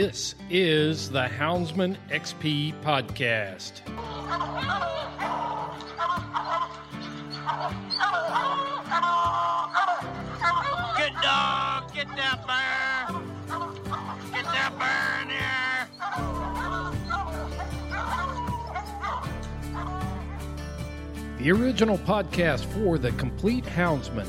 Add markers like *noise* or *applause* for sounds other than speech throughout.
This is the Houndsman XP podcast. Good dog, get that bear. Get that bear in here. The original podcast for the complete Houndsman.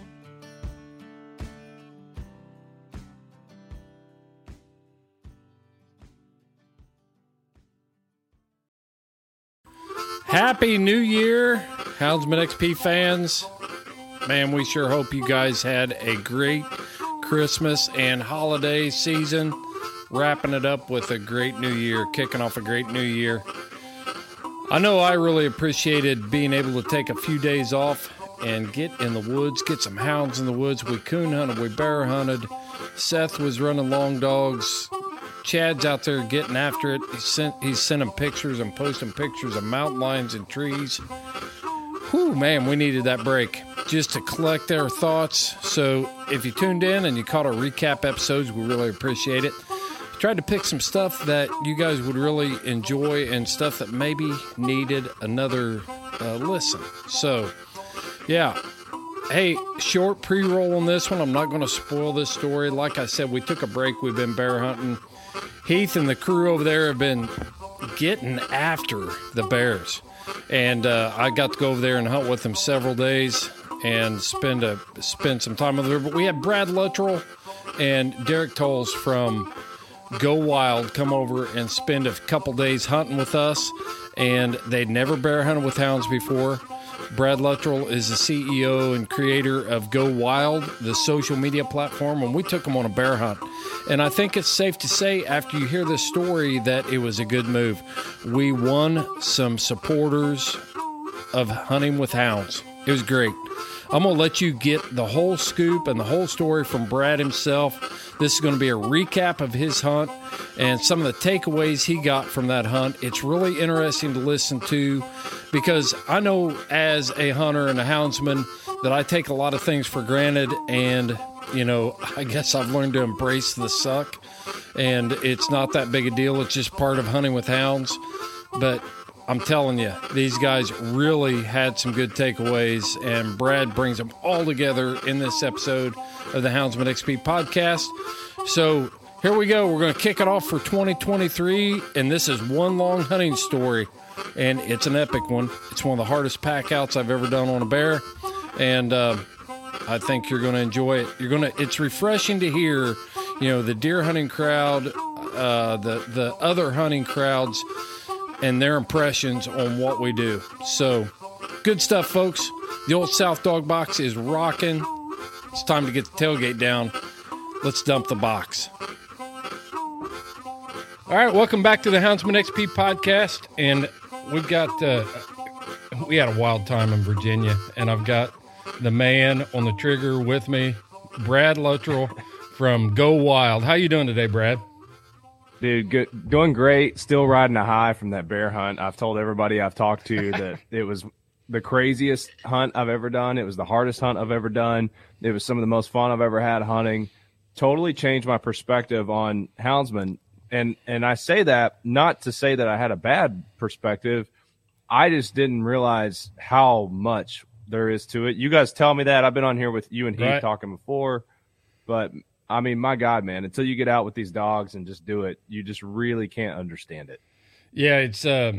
Happy New Year, Houndsman XP fans. Man, we sure hope you guys had a great Christmas and holiday season. Wrapping it up with a great new year, kicking off a great new year. I know I really appreciated being able to take a few days off and get in the woods, get some hounds in the woods. We coon hunted, we bear hunted. Seth was running long dogs. Chad's out there getting after it. He's, sent, he's sending pictures and posting pictures of mountain lions and trees. Whew, man, we needed that break just to collect our thoughts. So if you tuned in and you caught our recap episodes, we really appreciate it. Tried to pick some stuff that you guys would really enjoy and stuff that maybe needed another uh, listen. So, yeah. Hey, short pre roll on this one. I'm not going to spoil this story. Like I said, we took a break. We've been bear hunting. Heath and the crew over there have been getting after the bears. And uh, I got to go over there and hunt with them several days and spend a spend some time with them. But we had Brad Luttrell and Derek Tolles from go wild, come over and spend a couple days hunting with us. And they'd never bear hunted with hounds before. Brad Luttrell is the CEO and creator of Go Wild, the social media platform, and we took him on a bear hunt. And I think it's safe to say, after you hear this story, that it was a good move. We won some supporters of hunting with hounds. It was great. I'm going to let you get the whole scoop and the whole story from Brad himself. This is going to be a recap of his hunt and some of the takeaways he got from that hunt. It's really interesting to listen to because I know as a hunter and a houndsman that I take a lot of things for granted and you know, *laughs* I guess I've learned to embrace the suck and it's not that big a deal. It's just part of hunting with hounds. But I'm telling you, these guys really had some good takeaways, and Brad brings them all together in this episode of the Houndsman XP podcast. So here we go. We're going to kick it off for 2023, and this is one long hunting story, and it's an epic one. It's one of the hardest pack outs I've ever done on a bear, and uh, I think you're going to enjoy it. You're going to. It's refreshing to hear, you know, the deer hunting crowd, uh, the the other hunting crowds and their impressions on what we do. So, good stuff, folks. The old South Dog box is rocking. It's time to get the tailgate down. Let's dump the box. All right, welcome back to the Houndsman XP podcast, and we've got uh, we had a wild time in Virginia, and I've got the man on the trigger with me, Brad Luttrell from Go Wild. How you doing today, Brad? Dude, good, doing great. Still riding a high from that bear hunt. I've told everybody I've talked to *laughs* that it was the craziest hunt I've ever done. It was the hardest hunt I've ever done. It was some of the most fun I've ever had hunting. Totally changed my perspective on houndsmen. And and I say that not to say that I had a bad perspective. I just didn't realize how much there is to it. You guys tell me that. I've been on here with you and he Right. talking before, but I mean, my God, man, until you get out with these dogs and just do it, you just really can't understand it. Yeah, it's uh,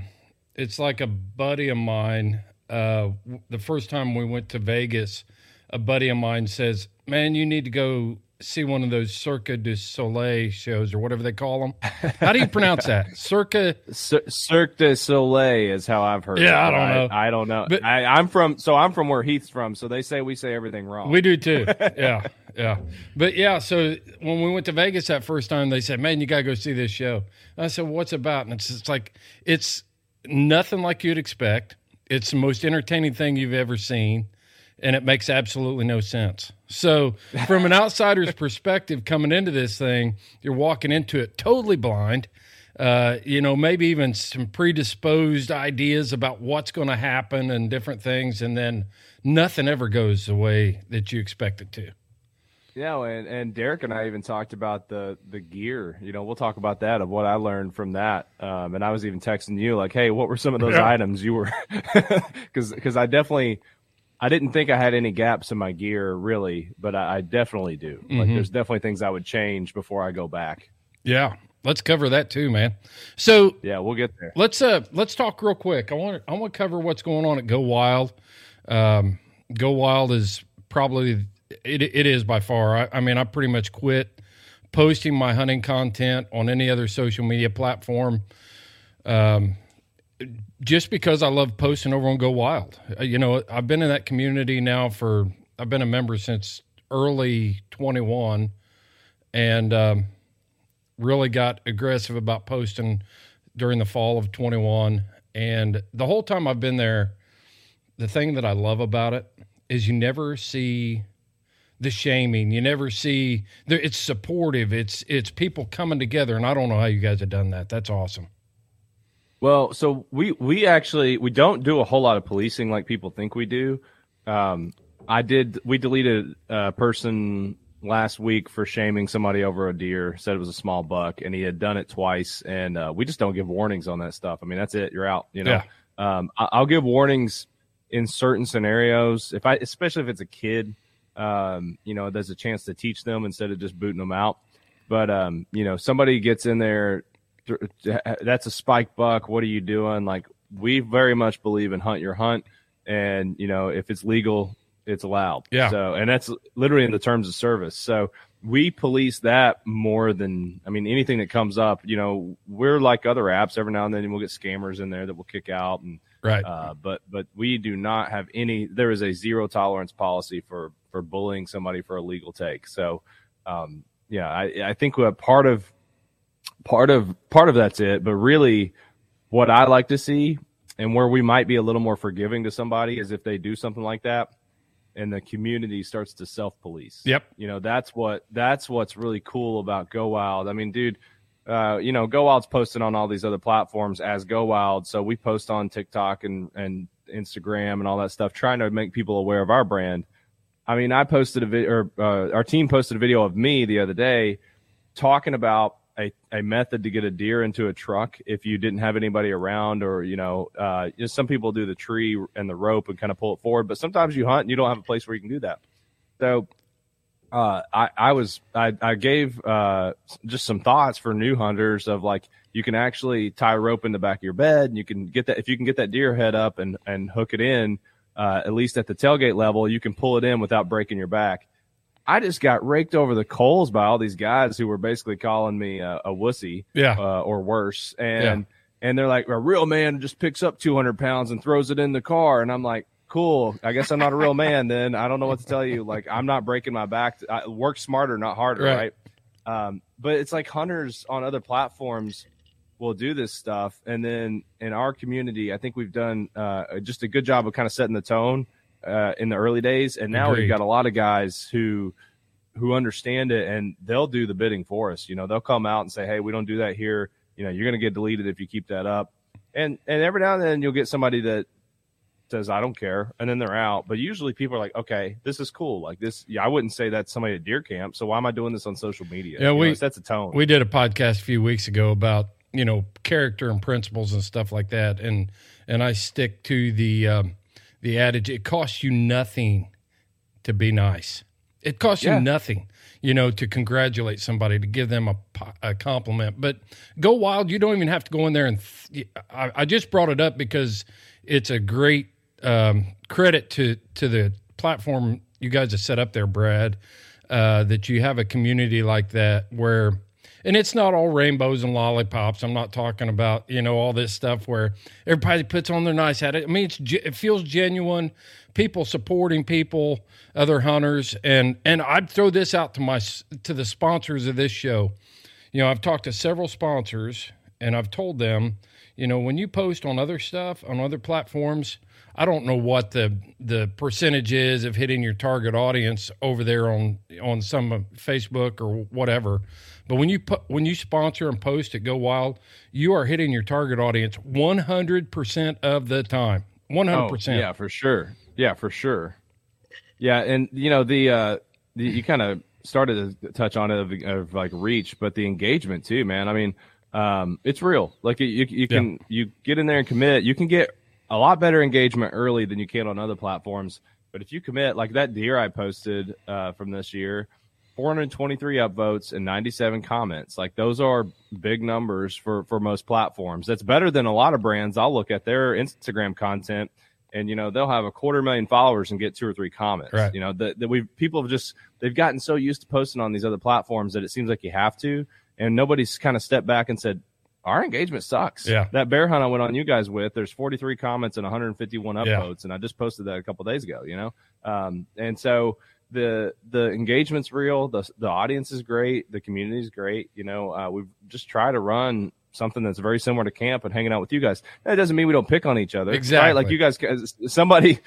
it's like a buddy of mine. Uh, the first time we went to Vegas, a buddy of mine says, "Man, you need to go see one of those Cirque du Soleil shows or whatever they call them." How do you pronounce that? *laughs* Cirque. Cir- Cirque du Soleil is how I've heard. Yeah, it, I don't know. I, don't know. But- I, I'm from, so I'm from where Heath's from. So they say we say everything wrong. We do too. *laughs* Yeah, yeah. But yeah, so when we went to Vegas that first time, they said, "Man, you gotta go see this show." And I said, "What's about?" And it's just like it's nothing like you'd expect. It's the most entertaining thing you've ever seen, and it makes absolutely no sense. So, from an outsider's *laughs* perspective, coming into this thing, you're walking into it totally blind. Uh, you know, maybe even some predisposed ideas about what's going to happen and different things, and then nothing ever goes the way that you expect it to. Yeah, and, and Derek and I even talked about the the gear. You know, we'll talk about that of what I learned from that. Um, and I was even texting you like, "Hey, what were some of those Yeah. items you were?" *laughs* Because because I definitely I didn't think I had any gaps in my gear really, but I, I definitely do. Like, Mhm. there's definitely things I would change before I go back. Yeah, let's cover that too, man. So Yeah, we'll get there. let's uh let's talk real quick. I want I want to cover what's going on at Go Wild. Um, Go Wild is probably it, it is by far. I, I mean, I pretty much quit posting my hunting content on any other social media platform. Um, just because I love posting over on Go Wild. Uh, You know, I've been in that community now for I've been a member since early 21 and um, really got aggressive about posting during the fall of 21 and the whole time I've been there the thing that I love about it is you never see the shaming. You never see it's supportive. It's it's people coming together and I don't know how you guys have done that. That's awesome Well, so we we actually we don't do a whole lot of policing like people think we do. Um, I did. We deleted a person last week for shaming somebody over a deer. Said it was a small buck, and he had done it twice. And uh, we just don't give warnings on that stuff. I mean, that's it. You're out. You know. Um, I, I'll give warnings in certain scenarios. If I, especially if it's a kid, um, you know, there's a chance to teach them instead of just booting them out. But um, you know, somebody gets in there th- that's a spike buck. What are you doing? Like we very much believe in hunt your hunt, and you know if it's legal, it's allowed. Yeah. So and that's literally in the terms of service. So we police that more than I mean anything that comes up. You know, we're like other apps. Every now and then we'll get scammers in there that will kick out, and Right. uh, but but we do not have any. There is a zero tolerance policy for for bullying somebody for a legal take. So, um, yeah, I I think part of part of part of that's it. But really, what I like to see and where we might be a little more forgiving to somebody is if they do something like that and the community starts to self police. Yep. You know, that's what that's what's really cool about Go Wild. I mean, dude, uh, you know, Go Wild's posted on all these other platforms as Go Wild, so we post on TikTok and and Instagram and all that stuff, trying to make people aware of our brand. I mean, I posted a video, or uh, our team posted a video of me the other day talking about a, a method to get a deer into a truck if you didn't have anybody around, or you know, uh, you know, some people do the tree and the rope and kind of pull it forward, but sometimes you hunt and you don't have a place where you can do that. So uh, I, I was I, I gave uh, just some thoughts for new hunters of like you can actually tie a rope in the back of your bed and you can get that if you can get that deer head up and and hook it in uh, at least at the tailgate level you can pull it in without breaking your back. I just got raked over the coals by all these guys who were basically calling me a, a wussy, Yeah. uh, or worse, and and they're like a real man just picks up 200 pounds and throws it in the car, and I'm like, cool. I guess I'm not a real man then. I don't know what to tell you. Like I'm not breaking my back. I work smarter, not harder, Right. right? Um, but it's like hunters on other platforms will do this stuff, and then in our community, I think we've done uh, just a good job of kind of setting the tone uh, in the early days, and now Agreed. we've got a lot of guys who who understand it and they'll do the bidding for us. You know, they'll come out and say, "Hey, we don't do that here. You know, you're going to get deleted if you keep that up." And and every now and then you'll get somebody that says, "I don't care," and then they're out. But usually people are like, "Okay, this is cool. Like this, yeah, I wouldn't say that's somebody at deer camp. So why am I doing this on social media? Yeah, You we- know, that's a tone. We did a podcast a few weeks ago about you know character and principles and stuff like that, and and I stick to the um, the adage: it costs you nothing to be nice. It costs Yeah. you nothing, you know, to congratulate somebody, to give them a, a compliment. But go wild. You don't even have to go in there and. Th- I, I just brought it up because it's a great um, credit to to the platform you guys have set up there, Brad. Uh, that you have a community like that where, and it's not all rainbows and lollipops. I'm not talking about you know all this stuff where everybody puts on their nice hat. I mean, it feels genuine. People supporting people, other hunters, and and I'd throw this out to my to the sponsors of this show. You know, I've talked to several sponsors and I've told them, you know, when you post on other stuff on other platforms, I don't know what the the percentage is of hitting your target audience over there on on some Facebook or whatever. But when you put when you sponsor and post at Go Wild, you are hitting your target audience 100% of the time. 100%. Oh, yeah, for sure. Yeah, for sure. Yeah, and you know the uh the, you kind of started to touch on it of, of like reach, but the engagement too, man. I mean, um, it's real. Like you, you, you can you get in there and commit. You can get a lot better engagement early than you can on other platforms. But if you commit, like that deer I posted uh, from this year, 423 upvotes and 97 comments. Like those are big numbers for for most platforms. That's better than a lot of brands. I'll look at their Instagram content and you know they'll have a quarter million followers and get two or three comments. Right. You know that that we people have just they've gotten so used to posting on these other platforms that it seems like you have to, and nobody's kind of stepped back and said our engagement sucks. Yeah. That bear hunt I went on you guys with, there's 43 comments and 151 upvotes, Yeah. and I just posted that a couple days ago. You know, um, and so the the engagement's real. The the audience is great. The community is great. You know, uh, we've just tried to run something that's very similar to camp and hanging out with you guys. That doesn't mean we don't pick on each other. Exactly. Right? Like you guys, somebody,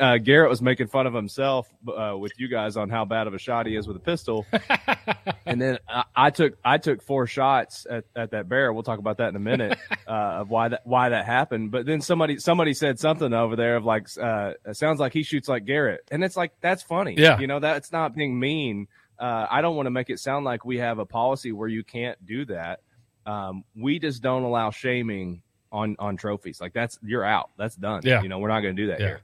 uh, Garrett was making fun of himself uh, with you guys on how bad of a shot he is with a pistol. *laughs* and then I, I took I took four shots at, at that bear. We'll talk about that in a minute *laughs* uh, of why that why that happened. But then somebody somebody said something over there of like uh, it sounds like he shoots like Garrett, and it's like that's funny. Yeah. you know that's not being mean. Uh, I don't want to make it sound like we have a policy where you can't do that. Um, we just don't allow shaming on on trophies. Like that's you're out. That's done. Yeah. you know we're not going to do that Yeah. here.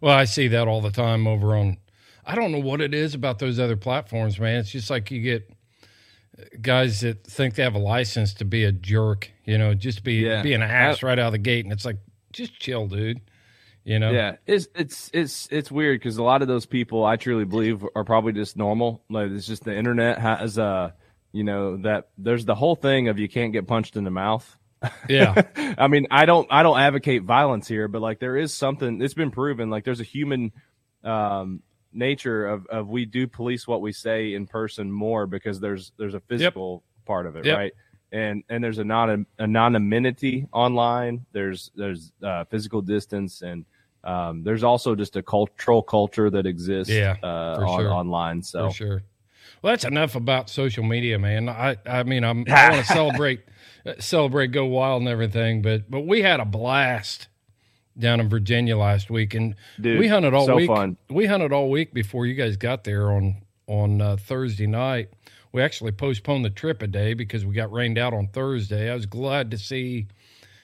Well, I see that all the time over on. I don't know what it is about those other platforms, man. It's just like you get guys that think they have a license to be a jerk, you know, just be Yeah. be an ass right out of the gate, and it's like, just chill, dude. You know, Yeah, it's it's it's it's weird because a lot of those people I truly believe are probably just normal. Like it's just the internet has uh you know that there's the whole thing of you can't get punched in the mouth. yeah, *laughs* I mean, I don't I don't advocate violence here, but like there is something it's been proven like there's a human um nature of of we do police what we say in person more because there's there's a physical part of it, Yep. right? And and there's a non anonymity online. There's there's uh, physical distance and um, there's also just a cultural culture that exists Yeah, uh, on, sure. online. So for sure. Well, that's enough about social media, man. I, I mean, I'm, I want to *laughs* celebrate, uh, celebrate, go wild and everything, but, but we had a blast down in Virginia last week, and Dude, we hunted all so week. fun. We hunted all week before you guys got there on on uh, Thursday night. We actually postponed the trip a day because we got rained out on Thursday. I was glad to see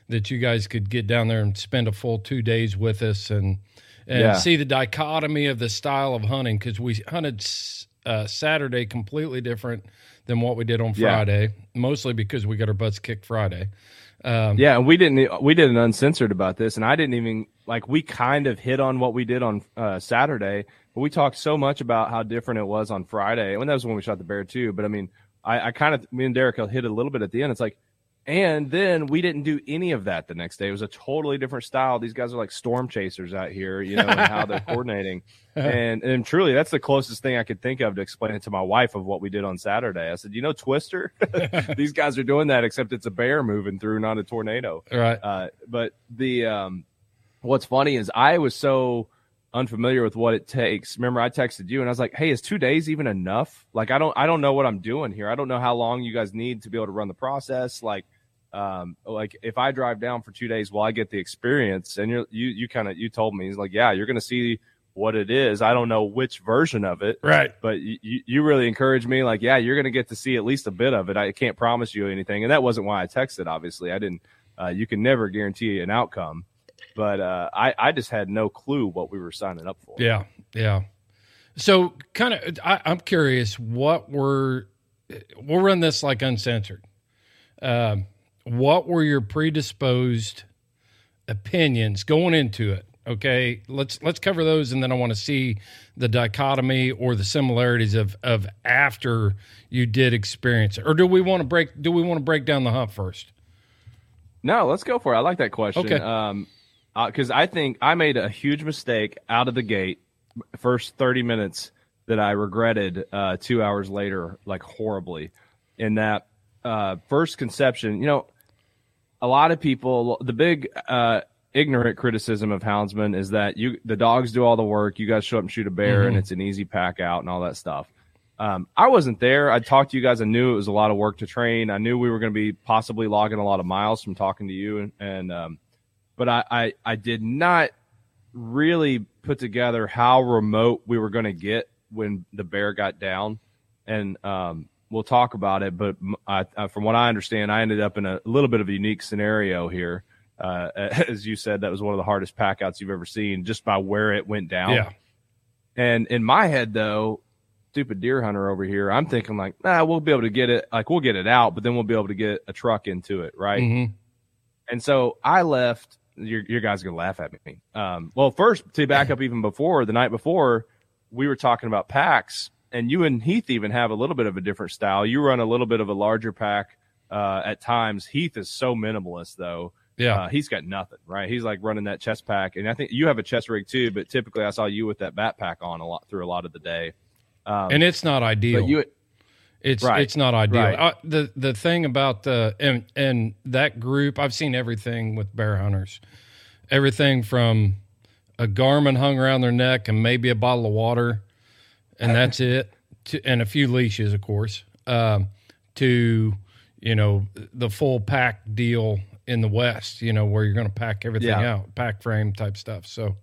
that you guys could get down there and spend a full two days with us and and Yeah. see the dichotomy of the style of hunting because we hunted s- uh, Saturday completely different than what we did on Yeah. Friday, mostly because we got our butts kicked Friday. Um, Yeah, and we didn't we did an uncensored about this, and I didn't even like we kind of hit on what we did on uh, Saturday, but we talked so much about how different it was on Friday, and that was when we shot the bear too. But I mean, I, I kind of me and Derek hit a little bit at the end. It's like, and then we didn't do any of that the next day. It was a totally different style. These guys are like storm chasers out here, you know, and how they're *laughs* coordinating. *laughs* And and truly, that's the closest thing I could think of to explain it to my wife of what we did on Saturday. I said, you know, Twister, *laughs* these guys are doing that, except it's a bear moving through, not a tornado. Right. Uh, but the um, what's funny is I was so unfamiliar with what it takes. Remember, I texted you and I was like, "Hey, is two days even enough? Like, I don't, I don't know what I'm doing here. I don't know how long you guys need to be able to run the process. Like, um, like if I drive down for two days, will I get the experience?" And you're, you, you kind of, you told me, he's like, "Yeah, you're going to see." What it is, I don't know which version of it, Right. but you, you you really encouraged me like yeah you're going to get to see at least a bit of it i can't promise you anything and that wasn't why i texted obviously i didn't uh, you can never guarantee an outcome but uh, I, I just had no clue what we were signing up for Yeah, yeah. So, kind of, I'm curious. What were we'll run this like uncensored. Um, what were your predisposed opinions going into it? Okay, let's let's cover those, and then I want to see the dichotomy or the similarities of of after you did experience it, or do we want to break? Do we want to break down the hunt first? no let's go for it i like that question Okay. um because i think i made a huge mistake out of the gate first 30 minutes that i regretted uh two hours later like horribly in that uh first conception you know a lot of people the big uh ignorant criticism of houndsmen is that you the dogs do all the work you guys show up and shoot a bear and it's an easy pack out and all that stuff. Um, i wasn't there. I talked to you guys. I knew it was a lot of work to train. I knew we were going to be possibly logging a lot of miles from talking to you and, and um, but I, I i did not really put together how remote we were going to get when the bear got down. And um, we'll talk about it. But I, I- from what I understand, I ended up in a little bit of a unique scenario here. Uh, *laughs* as you said, that was one of the hardest packouts you've ever seen, just by where it went down. Yeah, And in my head, though, stupid deer hunter over here, I'm thinking like, nah, we'll be able to get it, like we'll get it out, but then we'll be able to get a truck into it, right? Mhm. And so I left. Your, your guys are gonna laugh at me. Um, well, first to back *clears throat* up even before the night before, we were talking about packs, and you and Heath even have a little bit of a different style. You run a little bit of a larger pack uh, at times. Heath is so minimalist though. yeah. Uh, he's got nothing, right? He's like running that chest pack, and I think you have a chest rig too. But typically, I saw you with that backpack on a lot through a lot of the day. Um, and it's not ideal. but you, It's Right. it's not ideal. Right. Uh, the the thing about the and and that group, I've seen everything with bear hunters. Everything from a Garmin hung around their neck and maybe a bottle of water, and that's it. To, and a few leashes, of course. Um, to you know the full pack deal in the West. You know where you're going to pack everything Yeah. out, pack frame type stuff. So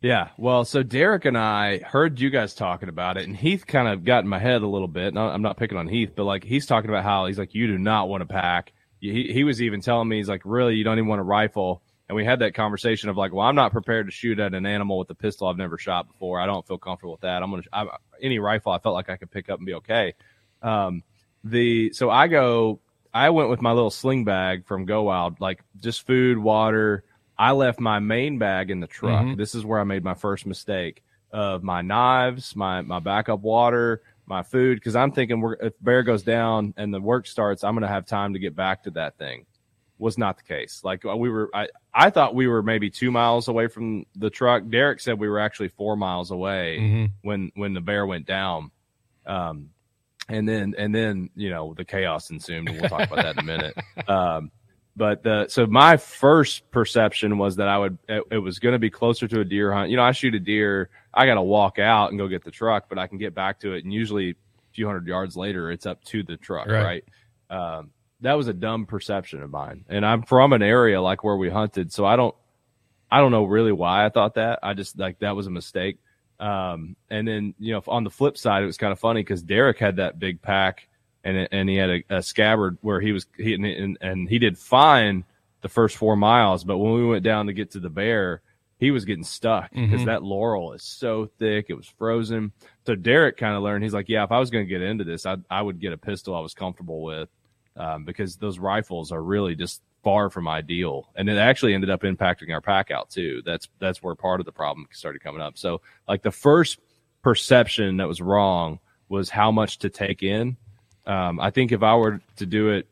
Yeah. Well, so Derek and I heard you guys talking about it, and Heath kind of got in my head a little bit. I'm not picking on Heath, but like he's talking about how he's like, you do not want to pack. He, he was even telling me, he's like, really, you don't even want a rifle. And we had that conversation of like, well, I'm not prepared to shoot at an animal with a pistol I've never shot before. I don't feel comfortable with that. I'm gonna I, any rifle I felt like I could pick up and be okay. Um, the so I go, I went with my little sling bag from Go Wild, like just food, water. I left my main bag in the truck. Mhm. This is where I made my first mistake of my knives, my my backup water, my food. Because I'm thinking, we're, if bear goes down and the work starts, I'm going to have time to get back to that thing. Was not the case. Like uh, we were, I I thought we were maybe two miles away from the truck. Derek said we were actually four miles away Mhm. when when the bear went down. Um, and then and then you know the chaos ensued. And we'll talk about that in a minute. *laughs* Um, but the so my first perception was that I would it, it was going to be closer to a deer hunt. You know, I shoot a deer, I got to walk out and go get the truck, but I can get back to it, and usually a few hundred yards later, it's up to the truck, Right. right? Um, that was a dumb perception of mine, and I'm from an area like where we hunted, so I don't I don't know really why I thought that. I just like that was a mistake. Um, and then you know on the flip side, it was kind of funny because Derek had that big pack and it- and he had a, a scabbard where he was he and, and he did fine the first four miles, but when we went down to get to the bear, he was getting stuck because Mhm. that laurel is so thick, it was frozen. So Derek kind of learned. He's like, yeah, if I was going to get into this, I I would get a pistol I was comfortable with um, because those rifles are really just far from ideal, and it actually ended up impacting our pack out too. That's that's where part of the problem started coming up. So like the first perception that was wrong was how much to take in. Um, I think if I were to do it,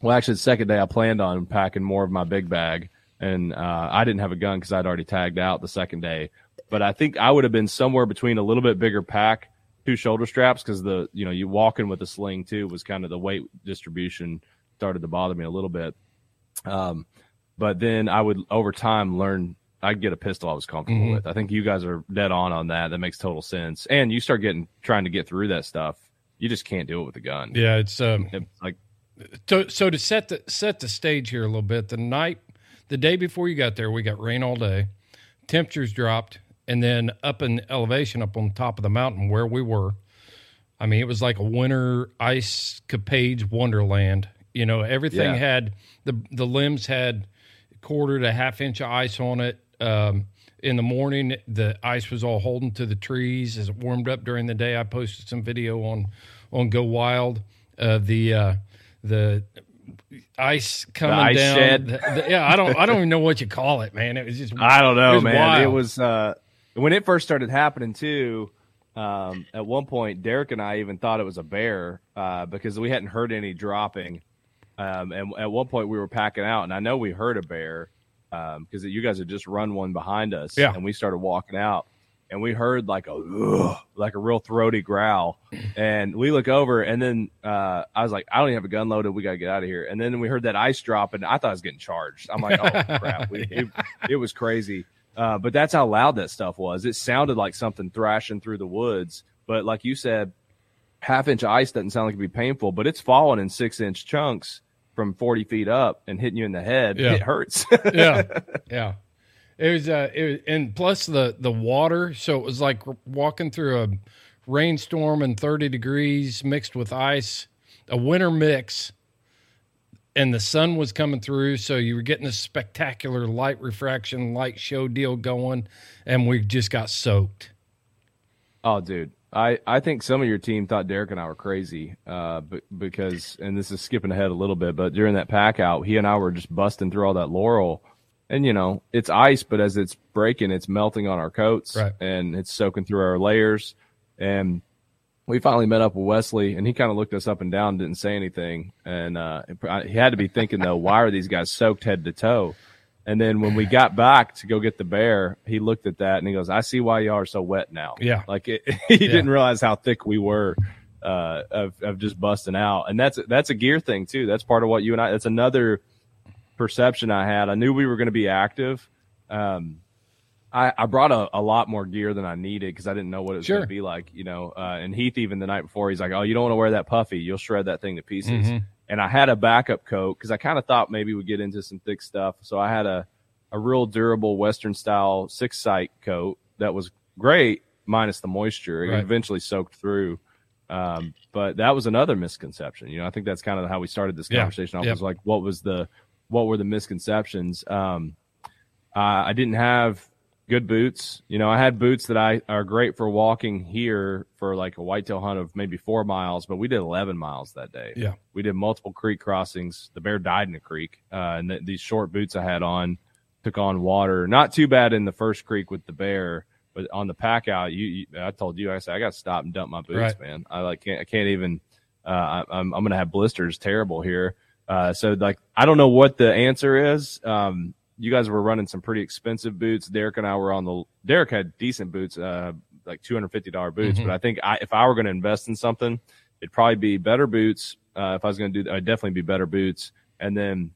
well, actually the second day I planned on packing more of my big bag, and uh, I didn't have a gun because I'd already tagged out the second day. But I think I would have been somewhere between a little bit bigger pack, two shoulder straps, because the you know you walking with a sling too was kind of the weight distribution started to bother me a little bit. Um, but then I would over time learn I'd get a pistol I was comfortable Mhm. with. I think you guys are dead on on that. That makes total sense. And you start getting trying to get through that stuff, you just can't do it with a gun. Yeah, it's um, It's like so so to set the set the stage here a little bit. The night, the day before you got there, we got rain all day. Temperatures dropped, and then up in elevation, up on top of the mountain where we were. I mean, it was like a winter ice capades wonderland. You know, everything Yeah. had the the limbs had quarter to half inch of ice on it. Um, in the morning, the ice was all holding to the trees as it warmed up during the day. I posted some video on on Go Wild. Uh, the uh, the ice coming ice down. shed. The- the- yeah, I don't I don't even know what you call it, man. It was just *laughs* I don't know, it man. wild. It was uh, when it first started happening too. Um, at one point, Derek and I even thought it was a bear uh, because we hadn't heard any dropping. Um, and at one point, we were packing out, and I know we heard a bear because you guys had just run one behind us, Yeah. and we started walking out, and we heard like a like a real throaty growl, and we look over, and then uh, I was like, I don't even have a gun loaded. We got to get out of here. And then we heard that ice drop, and I thought I was getting charged. I'm like, oh *laughs* crap, we, it, it was crazy. Uh, but that's how loud that stuff was. It sounded like something thrashing through the woods. But like you said, half inch ice doesn't sound like it'd be painful, but it's falling in six inch chunks from 40 feet up and hitting you in the head. Yeah. It hurts. *laughs* yeah, yeah. It was, uh, it was, and plus the the water. So it was like walking through a rainstorm and thirty degrees mixed with ice, a winter mix, and the sun was coming through. So you were getting this spectacular light refraction, light show deal going, and we just got soaked. Oh, dude. I, I think some of your team thought Derek and I were crazy uh, b- because, and this is skipping ahead a little bit, but during that pack out, he and I were just busting through all that laurel. And, you know, it's ice, but as it's breaking, it's melting on our coats Right. and it's soaking through our layers. And we finally met up with Wesley, and he kind of looked us up and down, didn't say anything. And uh, he had to be thinking, though, why are these guys soaked head to toe? And then when we got back to go get the bear, he looked at that and he goes, "I see why y'all are so wet now." Yeah. like it, *laughs* he didn't realize how thick we were uh, of of just busting out, and that's that's a gear thing too. That's part of what you and I. That's another perception I had. I knew we were going to be active. Um, I, I brought a, a lot more gear than I needed because I didn't know what it was Sure. going to be like, you know. Uh, and Heath, even the night before, he's like, "Oh, you don't want to wear that puffy. You'll shred that thing to pieces." Mhm. And I had a backup coat because I kind of thought maybe we'd get into some thick stuff. So I had a a real durable Western style six sight coat that was great, minus the moisture. It Right. eventually soaked through. Um, but that was another misconception. You know, I think that's kind of how we started this Yeah. conversation. I Yep. was like, what was the, what were the misconceptions? Um, uh, I didn't have good boots. You know, I had boots that I are great for walking here for like a whitetail hunt of maybe four miles, but we did 11 miles that day. Yeah. We did multiple creek crossings. The bear died in a creek. Uh, and th- these short boots I had on took on water. Not too bad in the first creek with the bear, but on the pack out, you, you I told you I said I got to stop and dump my boots, Right. man. I like can't I can't even. Uh, I, I'm I'm gonna have blisters. Terrible here. Uh, so like I don't know what the answer is. Um, you guys were running some pretty expensive boots. Derek and I were on the. Derek had decent boots, uh, like two hundred fifty dollar boots. Mhm. But I think I, if I were going to invest in something, it'd probably be better boots. Uh, if I was going to do, I'd definitely be better boots. And then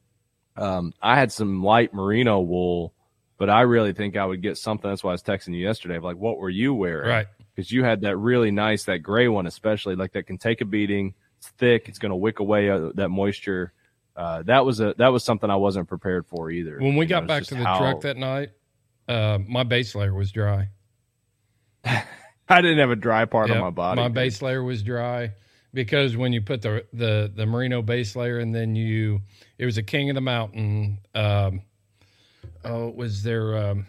um, I had some light merino wool, but I really think I would get something. That's why I was texting you yesterday. of Like, what were you wearing? Right. Because you had that really nice, that gray one, especially like that can take a beating. It's thick. It's going to wick away uh, that moisture. Uh, that was a that was something I wasn't prepared for either. When we You got know, back to the how- truck that night, uh, my base layer was dry. *laughs* I didn't have a dry part Yep, on my body. My dude. base layer was dry because when you put the the the merino base layer and then you it was a king of the mountain. Um, oh, it was there. um,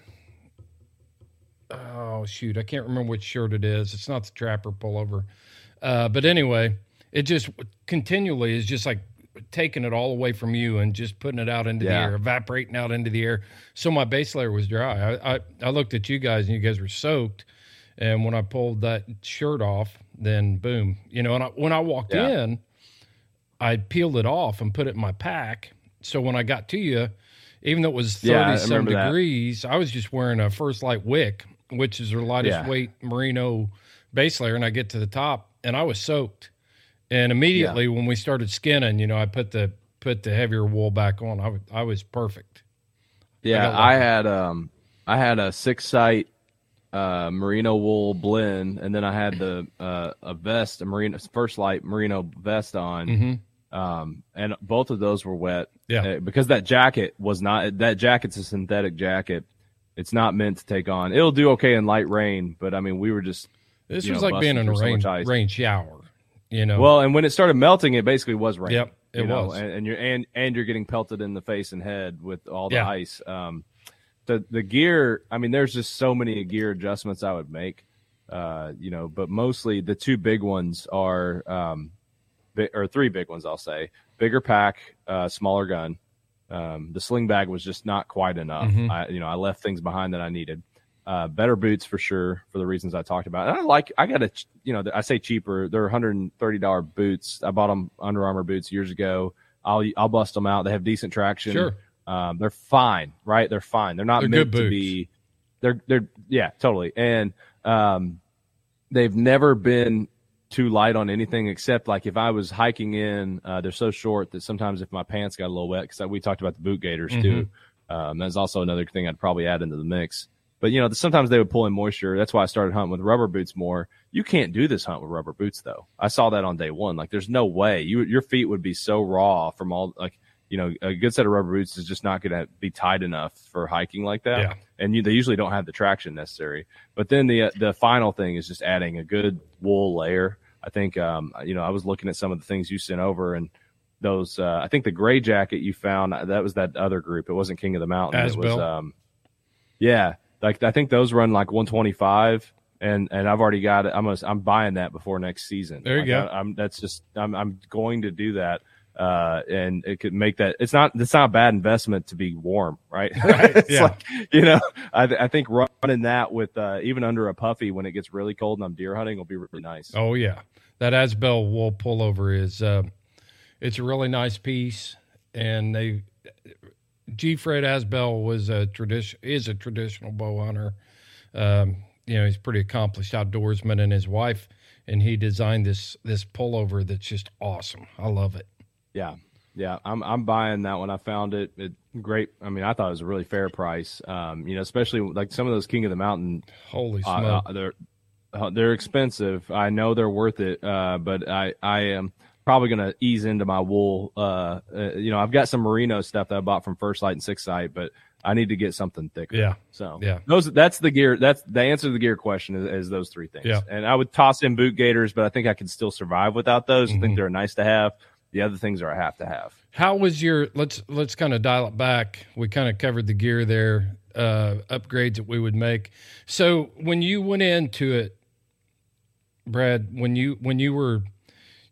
oh shoot, I can't remember which shirt it is. It's not the trapper pullover, uh, but anyway, it just continually is just like taking it all away from you and just putting it out into Yeah. the air, evaporating out into the air. So my base layer was dry. I, I I looked at you guys and you guys were soaked. And when I pulled that shirt off, then boom, you know, and I, when I walked Yeah. in, I peeled it off and put it in my pack. So when I got to you, even though it was 30 Yeah, some remember that. degrees, I was just wearing a First Lite Wick, which is their lightest Yeah. weight merino base layer. And I get to the top and I was soaked. And immediately when we started skinning, you know, I put the put the heavier wool back on. I was, perfect. Yeah, got I, had um I had a six site uh merino wool blend and then I had the uh a vest, a merino First Lite merino vest on. Mhm. Um and both of those were wet. Yeah. Uh, because that jacket was not that jacket's a synthetic jacket. It's not meant to take on. It'll do okay in light rain, but I mean we were just This was know, like being in a rain, rain shower, you know. Well, and when it started melting, it basically was rain. Yep, it you know, was. and, and you're and and you're getting pelted in the face and head with all the Yeah. ice. Um, the the gear. I mean, there's just so many gear adjustments I would make. Uh, you know, but mostly the two big ones are, um, or three big ones, I'll say. Bigger pack, uh, smaller gun. Um, the sling bag was just not quite enough. Mhm. I, you know, I left things behind that I needed. Uh, better boots for sure for the reasons I talked about. And I like, I got a, you know, I say cheaper. They're $130 boots. I bought them Under Armour boots years ago. I'll, I'll bust them out. They have decent traction. Sure. Um, they're fine, right? They're fine. They're not They're meant to be. They're they're yeah, totally. And um, they've never been too light on anything except like if I was hiking in, uh, they're so short that sometimes if my pants got a little wet, because we talked about the boot gaiters too. Um, that's also another thing I'd probably add into the mix. But you know, sometimes they would pull in moisture. That's why I started hunting with rubber boots more. You can't do this hunt with rubber boots though. I saw that on day one. Like, there's no way you your feet would be so raw from all like you know a good set of rubber boots is just not going to be tight enough for hiking like that. Yeah. And you, they usually don't have the traction necessary. But then the uh, the final thing is just adding a good wool layer. I think um, you know I was looking at some of the things you sent over and those uh, I think the gray jacket you found that was that other group. It wasn't King of the Mountain. It was um, yeah, like I think those run like 125, and and I've already got it. I'm gonna, I'm buying that before next season. There you Like, go. I, am that's just I'm I'm going to do that. Uh, and it could make that it's not it's not a bad investment to be warm, right? *laughs* Right, yeah. like you know, I I think running that with uh, even under a puffy when it gets really cold and I'm deer hunting will be really nice. Oh yeah, that Asbell wool pullover is uh, it's a really nice piece, and they G. Fred Asbell was a tradition is a traditional bow hunter. Um, you know, he's a pretty accomplished outdoorsman, and his wife and he designed this this pullover that's just awesome. I love it. Yeah, yeah, I'm I'm buying that one. I found it. It great. I mean, I thought it was a really fair price. Um, you know, especially like some of those King of the Mountain Holy uh, smoke! uh, they're uh, they're expensive. I know they're worth it, uh, but I I am probably gonna ease into my wool. Uh, uh, you know, I've got some merino stuff that I bought from First Lite and Sixth Sight, but I need to get something thicker. yeah, So Yeah. those that's the gear. That's the answer to the gear question is, is those three things. Yeah. And I would toss in boot gaiters, but I think I can still survive without those. I Mhm. think they're nice to have. The other things are a have to have. How was your let's let's kind of dial it back. We kind of covered the gear there, uh upgrades that we would make. So when you went into it, Brad, when you when you were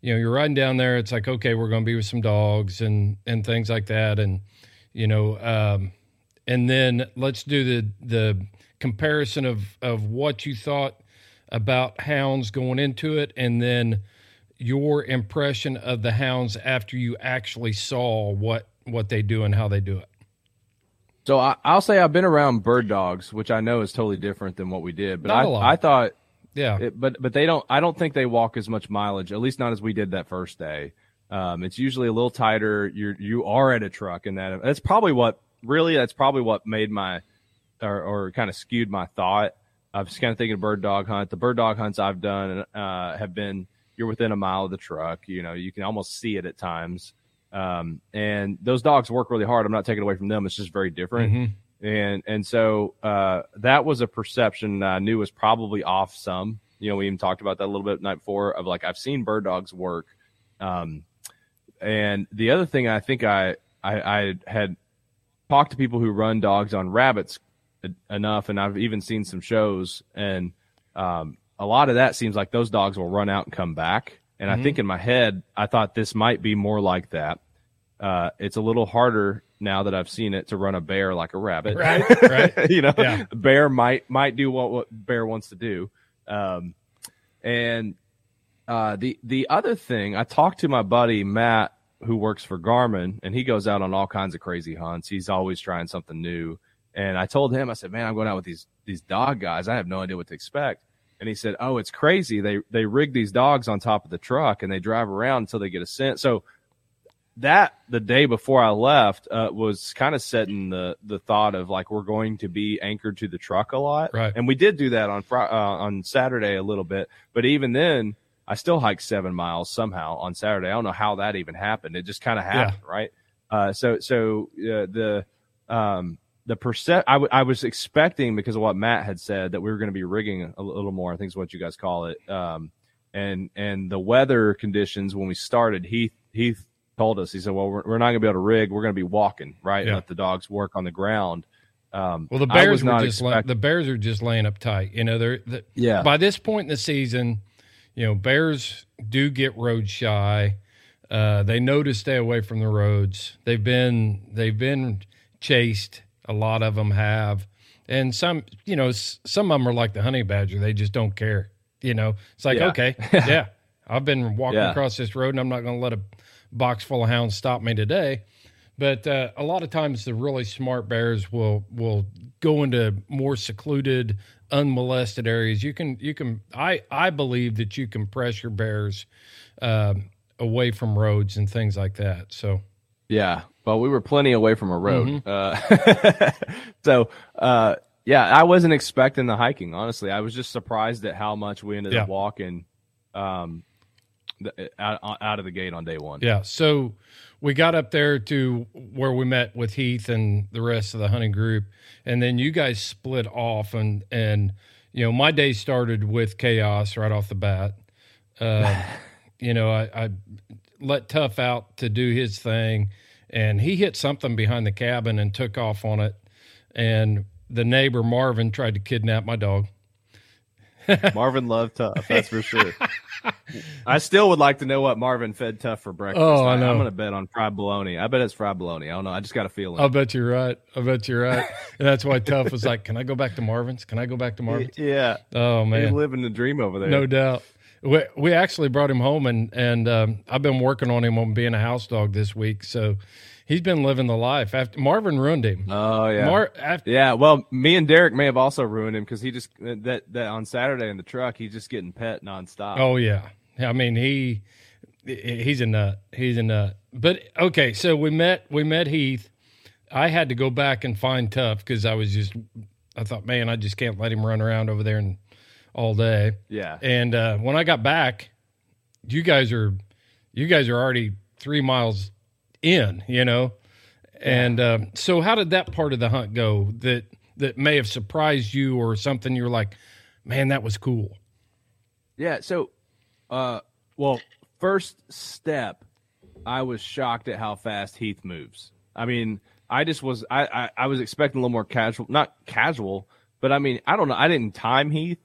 you know, you're riding down there, it's like, okay, we're gonna be with some dogs and and things like that. And, you know, um and then let's do the the comparison of of what you thought about hounds going into it, and then your impression of the hounds after you actually saw what what they do and how they do it. So I, I'll say I've been around bird dogs, which I know is totally different than what we did. But I. I thought, Yeah, it, but but they don't. I don't think they walk as much mileage, at least not as we did that first day. Um, it's usually a little tighter. You're you are at a truck, and that that's probably what really that's probably what made my or, or kind of skewed my thought. I was kind of thinking bird dog hunt. The bird dog hunts I've done uh, have been you're within a mile of the truck. You know, you can almost see it at times. Um, and those dogs work really hard. I'm not taking away from them. It's just very different. Mhm. And and so uh, that was a perception that I knew was probably off some. You know, we even talked about that a little bit night before of like I've seen bird dogs work. Um, and the other thing I think I, I I had talked to people who run dogs on rabbits enough, and I've even seen some shows, and um, a lot of that seems like those dogs will run out and come back. And I think in my head, I thought this might be more like that. Uh, it's a little harder now that I've seen it to run a bear like a rabbit, Right, right. *laughs* you know, Yeah. bear might might do what what bear wants to do. Um, and uh, the the other thing, I talked to my buddy Matt, who works for Garmin, and he goes out on all kinds of crazy hunts. He's always trying something new. And I told him, I said, "Man, I'm going out with these these dog guys. I have no idea what to expect." And he said, "Oh, it's crazy. They they rig these dogs on top of the truck and they drive around until they get a scent." So that the day before I left uh, was kind of setting the the thought of like we're going to be anchored to the truck a lot, Right. And we did do that on uh, on Saturday a little bit, but even then, I still hiked seven miles somehow on Saturday. I don't know how that even happened. It just kind of happened, right? Uh, so so uh, the um, the percent I, w- I was expecting because of what Matt had said that we were going to be rigging a little more. I think is what you guys call it. Um, and and the weather conditions when we started, Heath Heath told us he said, "Well, we're, we're not going to be able to rig. We're going to be walking, right? Yeah. Let the dogs work on the ground." Um, Well, the Bears were not just la- the Bears are just laying up tight. You know, they're the, Yeah. By this point in the season, you know, Bears do get road shy. Uh, they know to stay away from the roads. They've been they've been chased. A lot of them have, and some you know some of them are like the honey badger. They just don't care. You know, it's like Yeah. okay, *laughs* yeah, I've been walking Yeah. across this road, and I'm not going to let a box full of hounds stop me today. But uh, a lot of times, the really smart bears will will go into more secluded, unmolested areas. You can you can I I believe that you can pressure bears um, away from roads and things like that. So Yeah. Well, we were plenty away from a road. Mm-hmm. Uh, *laughs* so, uh, yeah, I wasn't expecting the hiking, honestly. I was just surprised at how much we ended Yeah. up walking um, out, out of the gate on day one. yeah, so we got up there to where we met with Heath and the rest of the hunting group, and then you guys split off and and you know my day started with chaos right off the bat. Uh, *laughs* you know, I, I let Tough out to do his thing, and he hit something behind the cabin and took off on it. And the neighbor Marvin tried to kidnap my dog. *laughs* Marvin loved Tough, that's for sure. *laughs* I still would like to know what Marvin fed Tough for breakfast. Oh, I know. I'm going to bet on fried bologna. I bet it's fried bologna. I don't know. I just got a feeling. I bet you're right. I bet you're right. *laughs* And that's why Tough was like, "Can I go back to Marvin's? Can I go back to Marvin's?" yeah. Oh man, living the dream over there. no doubt. We we actually brought him home, and and um, I've been working on him on being a house dog this week. So he's been living the life. After Marvin ruined him. Oh, yeah. Mar- after, Yeah, well, me and Derek may have also ruined him because he just that that on Saturday in the truck he's just getting pet nonstop. Oh yeah. I mean he he's a nut. He's a nut. But okay, so we met we met Heath. I had to go back and find Tough because I was just I thought, man, I just can't let him run around over there and all day. yeah, And uh, when I got back, you guys are you guys are already three miles in, you know. And um, so, how did that part of the hunt go? That that may have surprised you, or something you're like, man, that was cool. yeah. So, uh, well, first step, I was shocked at how fast Heath moves. I mean, I just was I I, I was expecting a little more casual, not casual, but I mean, I don't know. I didn't time Heath.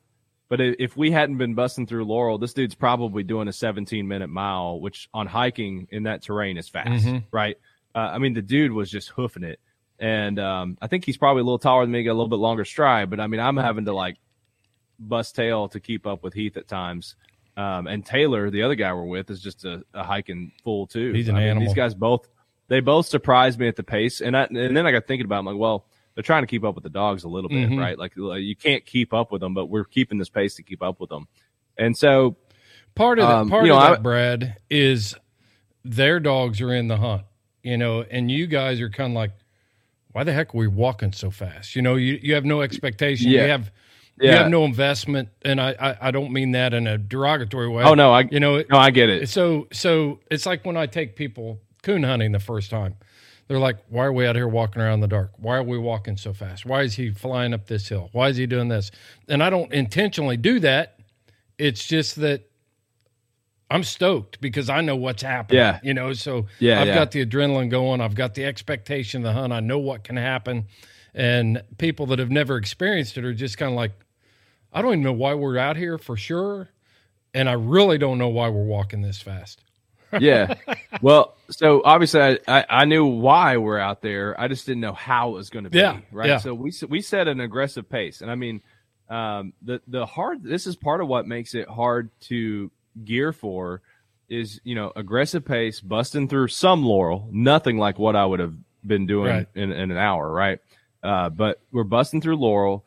But if we hadn't been busting through Laurel, this dude's probably doing a 17 minute mile, which on hiking in that terrain is fast, right? Uh, I mean, the dude was just hoofing it. and um, I think he's probably a little taller than me, got a little bit longer stride. But I mean, I'm having to like bust tail to keep up with Heath at times. Um, and Taylor, the other guy we're with, is just a, a hiking fool too. He's an I mean, animal. These guys both they both surprised me at the pace, and I, and then I got thinking about. It, I'm like, well, they're trying to keep up with the dogs a little bit, Mhm. right? Like you can't keep up with them, but we're keeping this pace to keep up with them. And so Part of that, Um, part you of that, I- Brad, is their dogs are in the hunt, you know, and you guys are kind of like, why the heck are we walking so fast? You know, you, you have no expectation. Yeah. You Yeah. have you have no investment, and I, I I don't mean that in a derogatory way. Oh, no, I- you know it, no, I get it. So so it's like when I take people coon hunting the first time. They're like, why are we out here walking around in the dark? Why are we walking so fast? Why is he flying up this hill? Why is he doing this? And I don't intentionally do that. It's just that I'm stoked because I know what's happening. Yeah. You know, so Yeah, I've yeah. got the adrenaline going. I've got the expectation of the hunt. I know what can happen. And people that have never experienced it are just kind of like, I don't even know why we're out here for sure. And I really don't know why we're walking this fast. Yeah. Well, so obviously I, I, I knew why we're out there. I just didn't know how it was going to be. Yeah, Right. yeah. So we we set an aggressive pace, and I mean, um, the the hard. This is part of what makes it hard to gear for is you know aggressive pace, busting through some laurel. Nothing like what I would have been doing Right. in, in an hour. Right. Uh, but we're busting through laurel.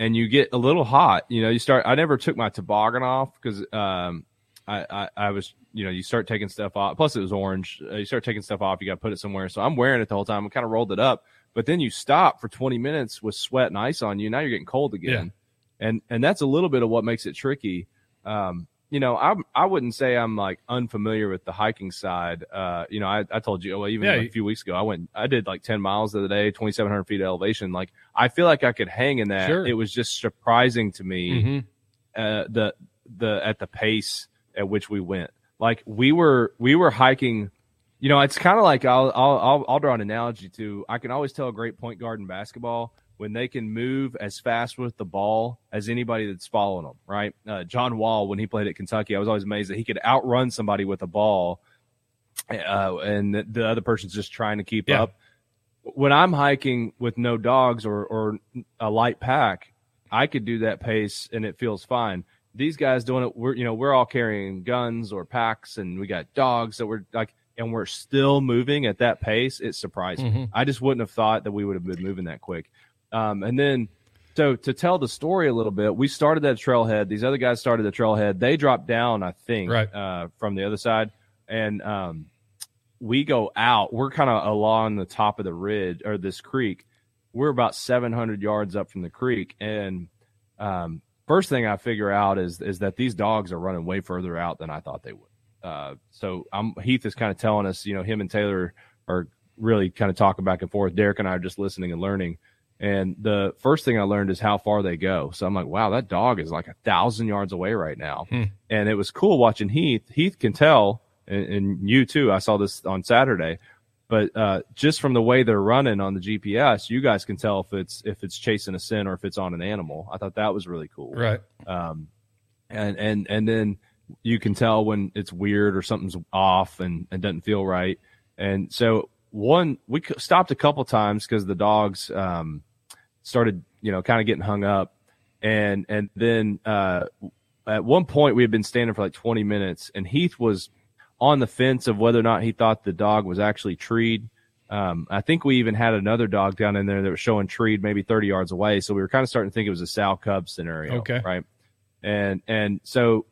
And you get a little hot, you know. You start. I never took my toboggan off because um, I, I, I was, you know, you start taking stuff off. Plus, it was orange. Uh, you start taking stuff off. You got to put it somewhere. So I'm wearing it the whole time. I kind of rolled it up, but then you stop for 20 minutes with sweat and ice on you. Now you're getting cold again, and and that's a little bit of what makes it tricky. Um, you know, I I wouldn't say I'm like unfamiliar with the hiking side. Uh, you know, I, I told you, well, even Yeah, a few weeks ago, I went, I did like 10 miles of the other day, 2,700 feet of elevation. Like, I feel like I could hang in that. Sure. It was just surprising to me Mhm. uh, the the at the pace at which we went. Like we were we were hiking. You know, it's kind of like I'll, I'll I'll I'll draw an analogy to. I can always tell a great point guard in basketball when they can move as fast with the ball as anybody that's following them. Right, uh, John Wall when he played at Kentucky, I was always amazed that he could outrun somebody with a ball, uh, and the, the other person's just trying to keep Yeah. up. When I'm hiking with no dogs or or a light pack, I could do that pace and it feels fine. These guys doing it, we're you know we're all carrying guns or packs and we got dogs that we're like, and we're still moving at that pace. It surprised me. Mhm. I just wouldn't have thought that we would have been moving that quick. Um, and then, so to tell the story a little bit, we started that trailhead. These other guys started the trailhead. They dropped down, I think, Right. uh, from the other side, and um, we go out. We're kind of along the top of the ridge or this creek. We're about 700 yards up from the creek, and um, first thing I figure out is is that these dogs are running way further out than I thought they would. Uh, so I'm Heath is kind of telling us, you know, him and Taylor are really kind of talking back and forth. Derek and I are just listening and learning. And the first thing I learned is how far they go. So I'm like, wow, that dog is like a thousand yards away right now. Hmm. And it was cool watching Heath. Heath can tell, and, and you too. I saw this on Saturday, but uh, just from the way they're running on the GPS, you guys can tell if it's if it's chasing a sin or if it's on an animal. I thought that was really cool. Right. Um, and and and then you can tell when it's weird or something's off and, and doesn't feel right. And so one, we stopped a couple times because the dogs um, started, you know, kind of getting hung up, and and then uh, at one point we had been standing for like 20 minutes, and Heath was on the fence of whether or not he thought the dog was actually treed. Um, I think we even had another dog down in there that was showing treed maybe 30 yards away. So we were kind of starting to think it was a sow cub scenario. Okay. Right. And, and so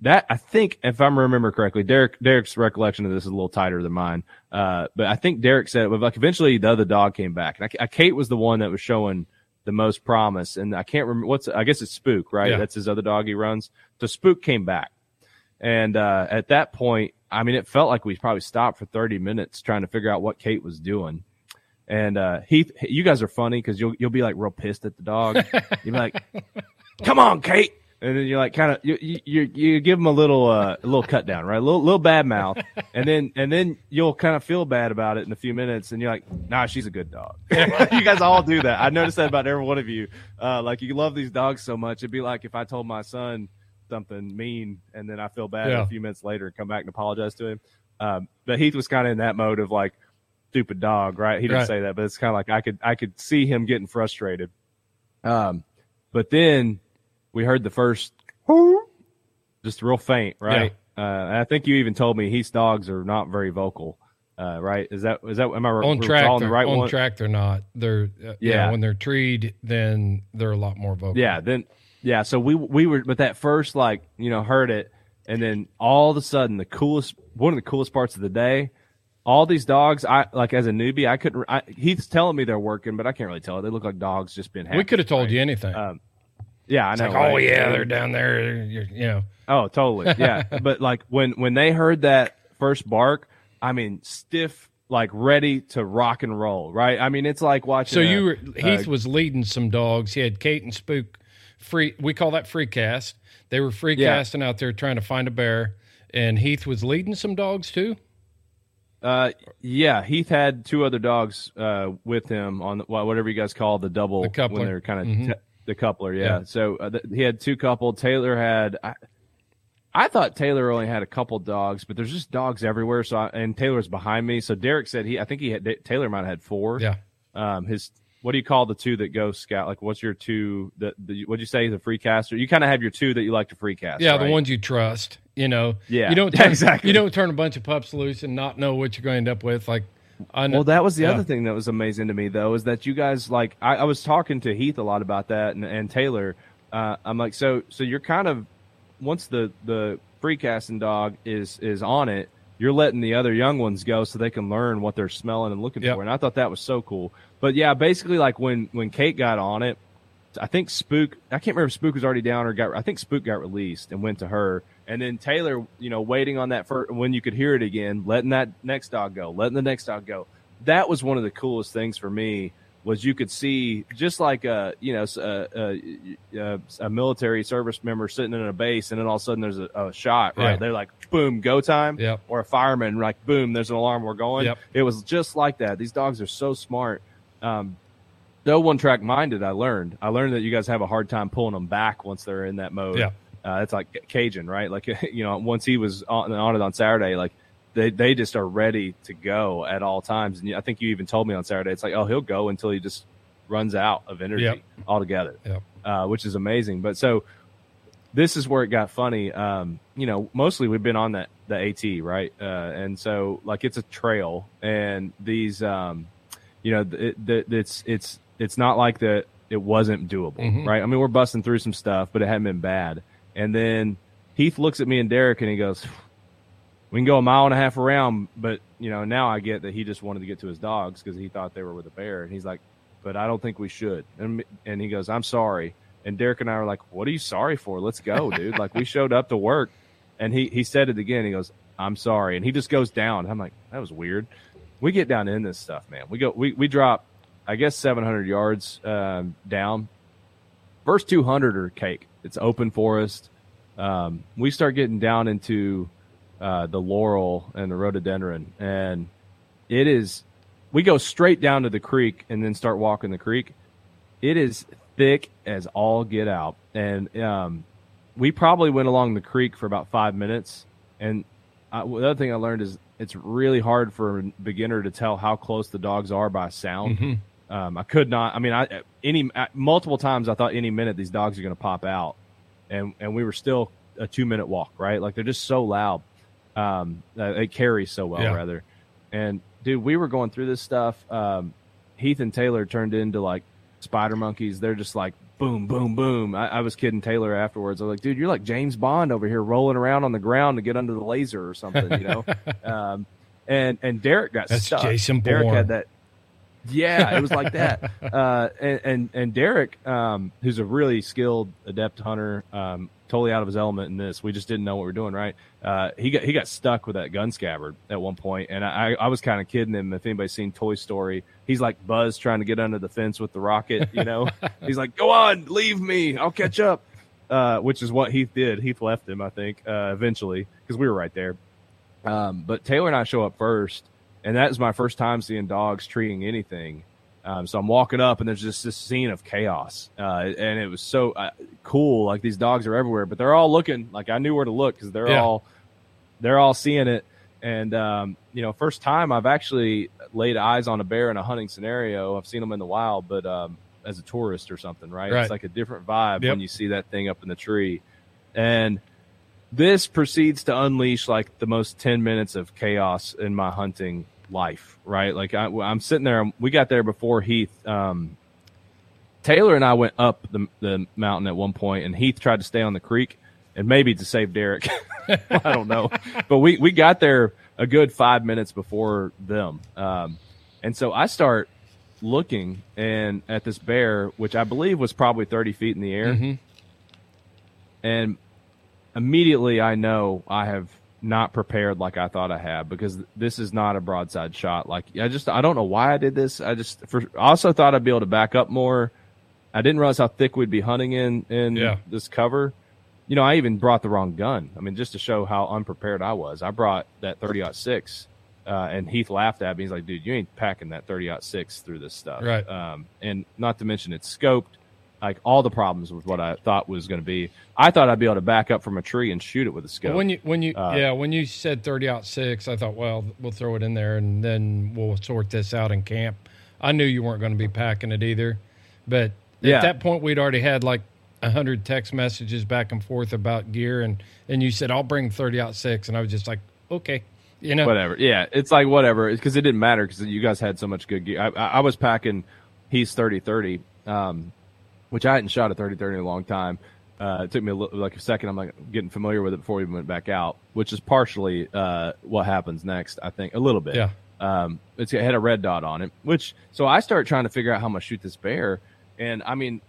that, I think, if I'm remember correctly, Derek, Derek's recollection of this is a little tighter than mine. Uh, but I think Derek said, well, like eventually the other dog came back and I, I, Kate was the one that was showing the most promise. And I can't remember what's, I guess it's Spook, right? Yeah. That's his other dog he runs. So Spook came back. And uh, at that point, I mean, it felt like we probably stopped for 30 minutes trying to figure out what Kate was doing. And uh, Heath, you guys are funny because you'll you'll be like real pissed at the dog. *laughs* You'll be like, "Come on, Kate," and then you're like, kind of you, you you give him a little uh, a little cut down, right? A little little bad mouth, and then and then you'll kind of feel bad about it in a few minutes, and you're like, "Nah, she's a good dog." *laughs* you guys all do that. I noticed that about every one of you. Uh, like you love these dogs so much. It'd be like if I told my son something mean, and then I feel bad Yeah. a few minutes later and come back and apologize to him. Um, but Heath was kind of in that mode of like, stupid dog, right? He didn't Right. say that, but it's kind of like I could I could see him getting frustrated. Um, but then we heard the first, *laughs* just real faint, right? Uh, and I think you even told me Heath's dogs are not very vocal, uh, right? Is that is that am I on track, the right on one? track, they're not. They're uh, yeah. Yeah. When they're treed, then they're a lot more vocal. Yeah, then yeah, so we we were but that first like, you know, heard it and then all of a sudden the coolest one of the coolest parts of the day, all these dogs I like as a newbie, I couldn't I, Heath's telling me they're working, but I can't really tell. They look like dogs just been happy. we could have told you anything. Um, yeah, I it's know. like, oh yeah, they're down there. You you know, Oh, totally. Yeah. *laughs* but like when when they heard that first bark, I mean, stiff like ready to rock and roll, right? I mean, it's like watching so a- you were Heath uh, was leading some dogs. He had Kate and Spook free. We call that free cast. They were free Yeah. casting out there trying to find a bear, and Heath was leading some dogs too. Uh, yeah, Heath had two other dogs uh, with him on the, whatever you guys call the double The coupler. when they're kind of Mhm. the coupler. Yeah. Yeah. So uh, th- he had two couple. Taylor had. I, I thought Taylor only had a couple dogs, but there's just dogs everywhere. So I, and Taylor's behind me. So Derek said he. I think he had Taylor might have had four. Yeah. Um. His. What do you call the two that go scout? Like, what's your two? That the, what'd you say? The free caster. You kind of have your two that you like to free cast. Yeah, right? the ones you trust. You know. Yeah. You don't *laughs* turn, Exactly. You don't turn a bunch of pups loose and not know what you're going to end up with. Like, I know, Well, that was the yeah. other thing that was amazing to me, though, is that you guys like I, I was talking to Heath a lot about that and, and Taylor. Uh, I'm like, so so you're kind of once the the free casting dog is is on it, you're letting the other young ones go so they can learn what they're smelling and looking Yep. for. And I thought that was so cool. But yeah, basically, like when when Kate got on it, I think Spook. I can't remember if Spook was already down or got. I think Spook got released and went to her, and then Taylor, you know, waiting on that for when you could hear it again, letting that next dog go, letting the next dog go. That was one of the coolest things for me was you could see just like a you know a, a, a, military service member sitting in a base, and then all of a sudden there's a, a shot. Right, Yeah. they're like boom, go time. Yep. Or a fireman like boom, there's an alarm, we're going. Yep. It was just like that. These dogs are so smart. Um, though one track minded, I learned. I learned that you guys have a hard time pulling them back once they're in that mode. Yeah. Uh, it's like Cajun, right? Like, *laughs* you know, once he was on, on it on Saturday, like they, they just are ready to go at all times. And I think you even told me on Saturday, it's like, oh, he'll go until he just runs out of energy Yep. altogether, Yep. uh, which is amazing. But so this is where it got funny. Um, you know, mostly we've been on that the AT, right? Uh, and so like it's a trail, and these, um, you know, it, it, it's it's it's not like that. It wasn't doable, Mhm. right? I mean, we're busting through some stuff, but it hadn't been bad. And then Heath looks at me and Derek, and he goes, "We can go a mile and a half around, but you know, now I get that he just wanted to get to his dogs because he thought they were with a bear." And he's like, "But I don't think we should." And and he goes, "I'm sorry." And Derek and I were like, "What are you sorry for? Let's go, dude! like we showed up to work." And he he said it again. He goes, "I'm sorry," and he just goes down. I'm like, "That was weird." We get down in this stuff, man. We go we we drop, I guess 700 yards um, down. First 200 are cake. It's open forest. Um, we start getting down into uh, the laurel and the rhododendron, and it is. We go straight down to the creek and then start walking the creek. It is thick as all get out, and um, we probably went along the creek for about five minutes. And I, the other thing I learned is it's really hard for a beginner to tell how close the dogs are by sound. Mhm. Um, I could not. I mean, I any uh, multiple times I thought any minute these dogs are going to pop out, and and we were still a two minute walk, right? Like they're just so loud. Um, they carry so well, Yeah. rather. And dude, we were going through this stuff. Um, Heath and Taylor turned into like spider monkeys. They're just like boom, boom, boom. I, I was kidding Taylor afterwards. I was like, dude, you're like James Bond over here rolling around on the ground to get under the laser or something, you know? *laughs* um, and and Derek got That's stuck. Jason Derek Bourne. had that. Yeah, it was like that. *laughs* Uh, and, and and Derek, um, who's a really skilled adept hunter, um, totally out of his element in this. We just didn't know what we were doing, right? Uh, he got he got stuck with that gun scabbard at one point, and I I was kind of kidding him. If anybody's seen Toy Story, he's like Buzz trying to get under the fence with the rocket. You know, *laughs* he's like, "Go on, leave me, I'll catch up." Uh, which is what Heath did. Heath left him, I think, uh, eventually, because we were right there. Um, but Taylor and I show up first, and that is my first time seeing dogs treating anything. Um, so I'm walking up, and there's just this scene of chaos, uh, and it was so uh, cool. Like these dogs are everywhere, but they're all looking. Like I knew where to look because they're Yeah. all they're all seeing it. And um, you know, first time I've actually laid eyes on a bear in a hunting scenario. I've seen them in the wild, but um, as a tourist or something, right? Right. It's like a different vibe Yep. when you see that thing up in the tree. And this proceeds to unleash like the most 10 minutes of chaos in my hunting life, right? Like I, I'm sitting there, we got there before Heath. Um, Taylor and I went up the, the mountain at one point, and Heath tried to stay on the creek, and maybe to save Derek. *laughs* I don't know, *laughs* but we we got there a good five minutes before them, um, and so I start looking and at this bear, which I believe was probably thirty feet in the air, Mhm. and immediately I know I have not prepared like I thought I had because this is not a broadside shot. Like I just I don't know why I did this. I just for I also thought I'd be able to back up more. I didn't realize how thick we'd be hunting in in Yeah. this cover. You know, I even brought the wrong gun. I mean, just to show how unprepared I was. I brought that 30 six, uh, and Heath laughed at me. He's like, "Dude, you ain't packing that 30 six through this stuff." Right. Um, and not to mention it's scoped. Like all the problems with what I thought was going to be. I thought I'd be able to back up from a tree and shoot it with a scope. When you when you Uh, yeah when you said thirty aught six, I thought, well, we'll throw it in there and then we'll sort this out in camp. I knew you weren't going to be packing it either, but Yeah. at that point we'd already had like a hundred text messages back and forth about gear, and and you said I'll bring thirty aught six, and I was just like, okay, you know, whatever. Yeah, it's like whatever because it didn't matter because you guys had so much good gear. I, I, I was packing He's thirty thirty, um, which I hadn't shot a thirty thirty in a long time. Uh, it took me a li- like a second. I'm like getting familiar with it before we went back out, which is partially uh, what happens next. I think a little bit. Yeah. Um, it's it had a red dot on it, which so I start trying to figure out how I'm gonna shoot this bear, and I mean,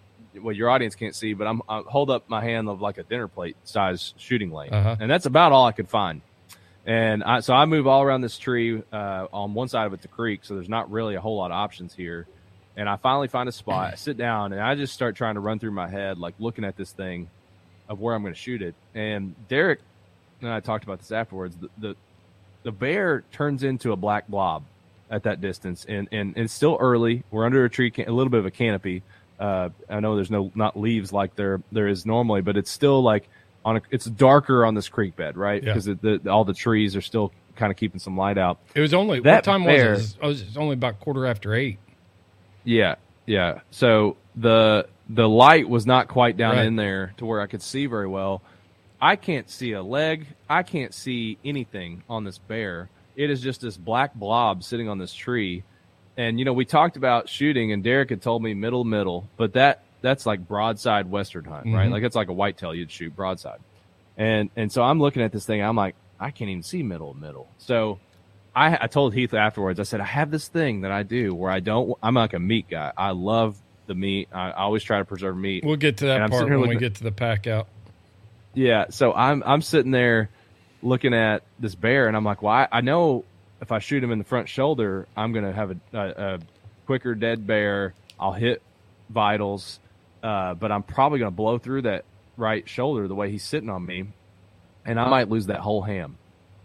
well, your audience can't see, but I'm I hold up my hand of like a dinner plate size shooting lane, Uh-huh. and that's about all I could find. And I, so I move all around this tree. Uh, on one side of it, a creek, so there's not really a whole lot of options here. And I finally find a spot. I sit down and I just start trying to run through my head, like looking at this thing of where I'm going to shoot it. And Derek and I talked about this afterwards. The, the the bear turns into a black blob at that distance, and and it's still early. We're under a tree, can- a little bit of a canopy. Uh, I know there's no not leaves like there there is normally, but it's still like on a, it's darker on this creek bed, right? Yeah. Because the, all the trees are still kind of keeping some light out. it was only That what time bear- was it? Oh, it was only about quarter after eight. Yeah, yeah. So the the light was not quite down Right. in there to where I could see very well. I can't see a leg. I can't see anything on this bear. It is just this black blob sitting on this tree. And you know, we talked about shooting, and Derek had told me middle middle, but that that's like broadside western hunt, right? Mhm. Like it's like a whitetail you'd shoot broadside. And and so I'm looking at this thing. I'm like, I can't even see middle middle. So I, I told Heath afterwards. I said I have this thing that I do where I don't. I'm like a meat guy. I love the meat. I, always try to preserve meat. We'll get to that part when we get to the pack out. Yeah. So I'm I'm sitting there looking at this bear, and I'm like, well, I, I know if I shoot him in the front shoulder, I'm gonna have a, a, a quicker dead bear. I'll hit vitals, uh, but I'm probably gonna blow through that right shoulder the way he's sitting on me, and I might lose that whole ham,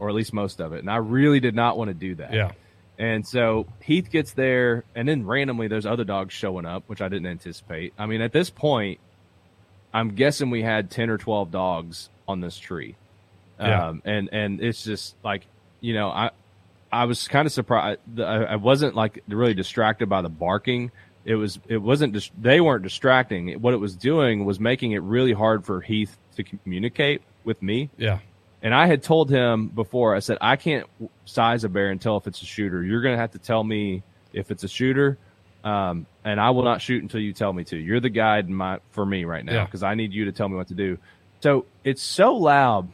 or at least most of it. And I really did not want to do that. Yeah. And so Heath gets there, and then randomly there's other dogs showing up, which I didn't anticipate. I mean, at this point, I'm guessing we had ten or twelve dogs on this tree, Yeah. um, and and it's just like you know I I was kind of surprised. I, I wasn't like really distracted by the barking. It was it wasn't dis- they weren't distracting. What it was doing was making it really hard for Heath to communicate with me. Yeah. And I had told him before, I said, I can't size a bear and tell if it's a shooter. You're going to have to tell me if it's a shooter. Um, and I will not shoot until you tell me to. You're the guide in my, for me right now Yeah. because I need you to tell me what to do. So it's so loud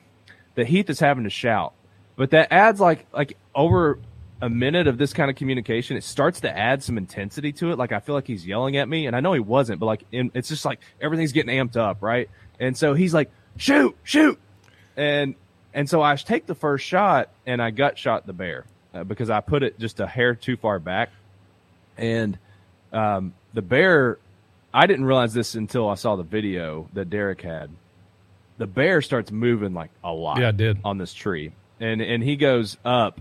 that Heath is having to shout, but that adds like, like over a minute of this kind of communication, it starts to add some intensity to it. Like I feel like he's yelling at me and I know he wasn't, but like in, it's just like everything's getting amped up. Right. And so he's like, shoot, shoot. And, and so I take the first shot and I gut shot the bear uh, because I put it just a hair too far back. And um, the bear, I didn't realize this until I saw the video that Derek had. The bear starts moving like a lot Yeah, it did. on this tree. And, and he goes up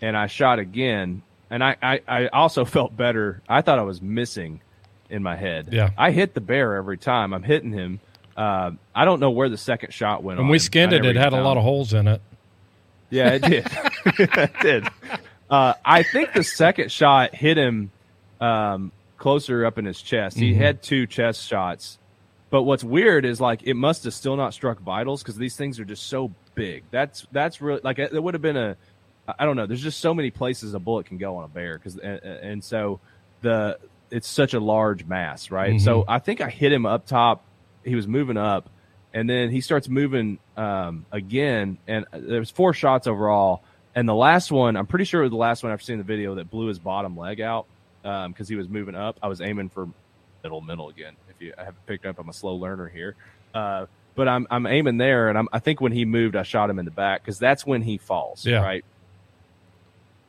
and I shot again. And I, I, I also *laughs* felt better. I thought I was missing in my head. Yeah. I hit the bear every time. I'm hitting him. Uh, I don't know where the second shot went When we skinned it, it had a lot of holes in it. Yeah, it did. *laughs* *laughs* it did. Uh, I think the second shot hit him um, closer up in his chest. He Mhm. had two chest shots. But what's weird is like it must have still not struck vitals because these things are just so big. That's that's really like it would have been a I don't know. There's just so many places a bullet can go on a bear because and, and so the it's such a large mass, right? So I think I hit him up top. He was moving up, and then he starts moving um, again. And there was four shots overall. And the last one, I'm pretty sure it was the last one I've seen the video that blew his bottom leg out because he was moving up. I was aiming for middle, middle again. If you I haven't picked up, I'm a slow learner here. Uh, but I'm I'm aiming there, and I'm, I think when he moved, I shot him in the back because that's when he falls. Yeah. Right.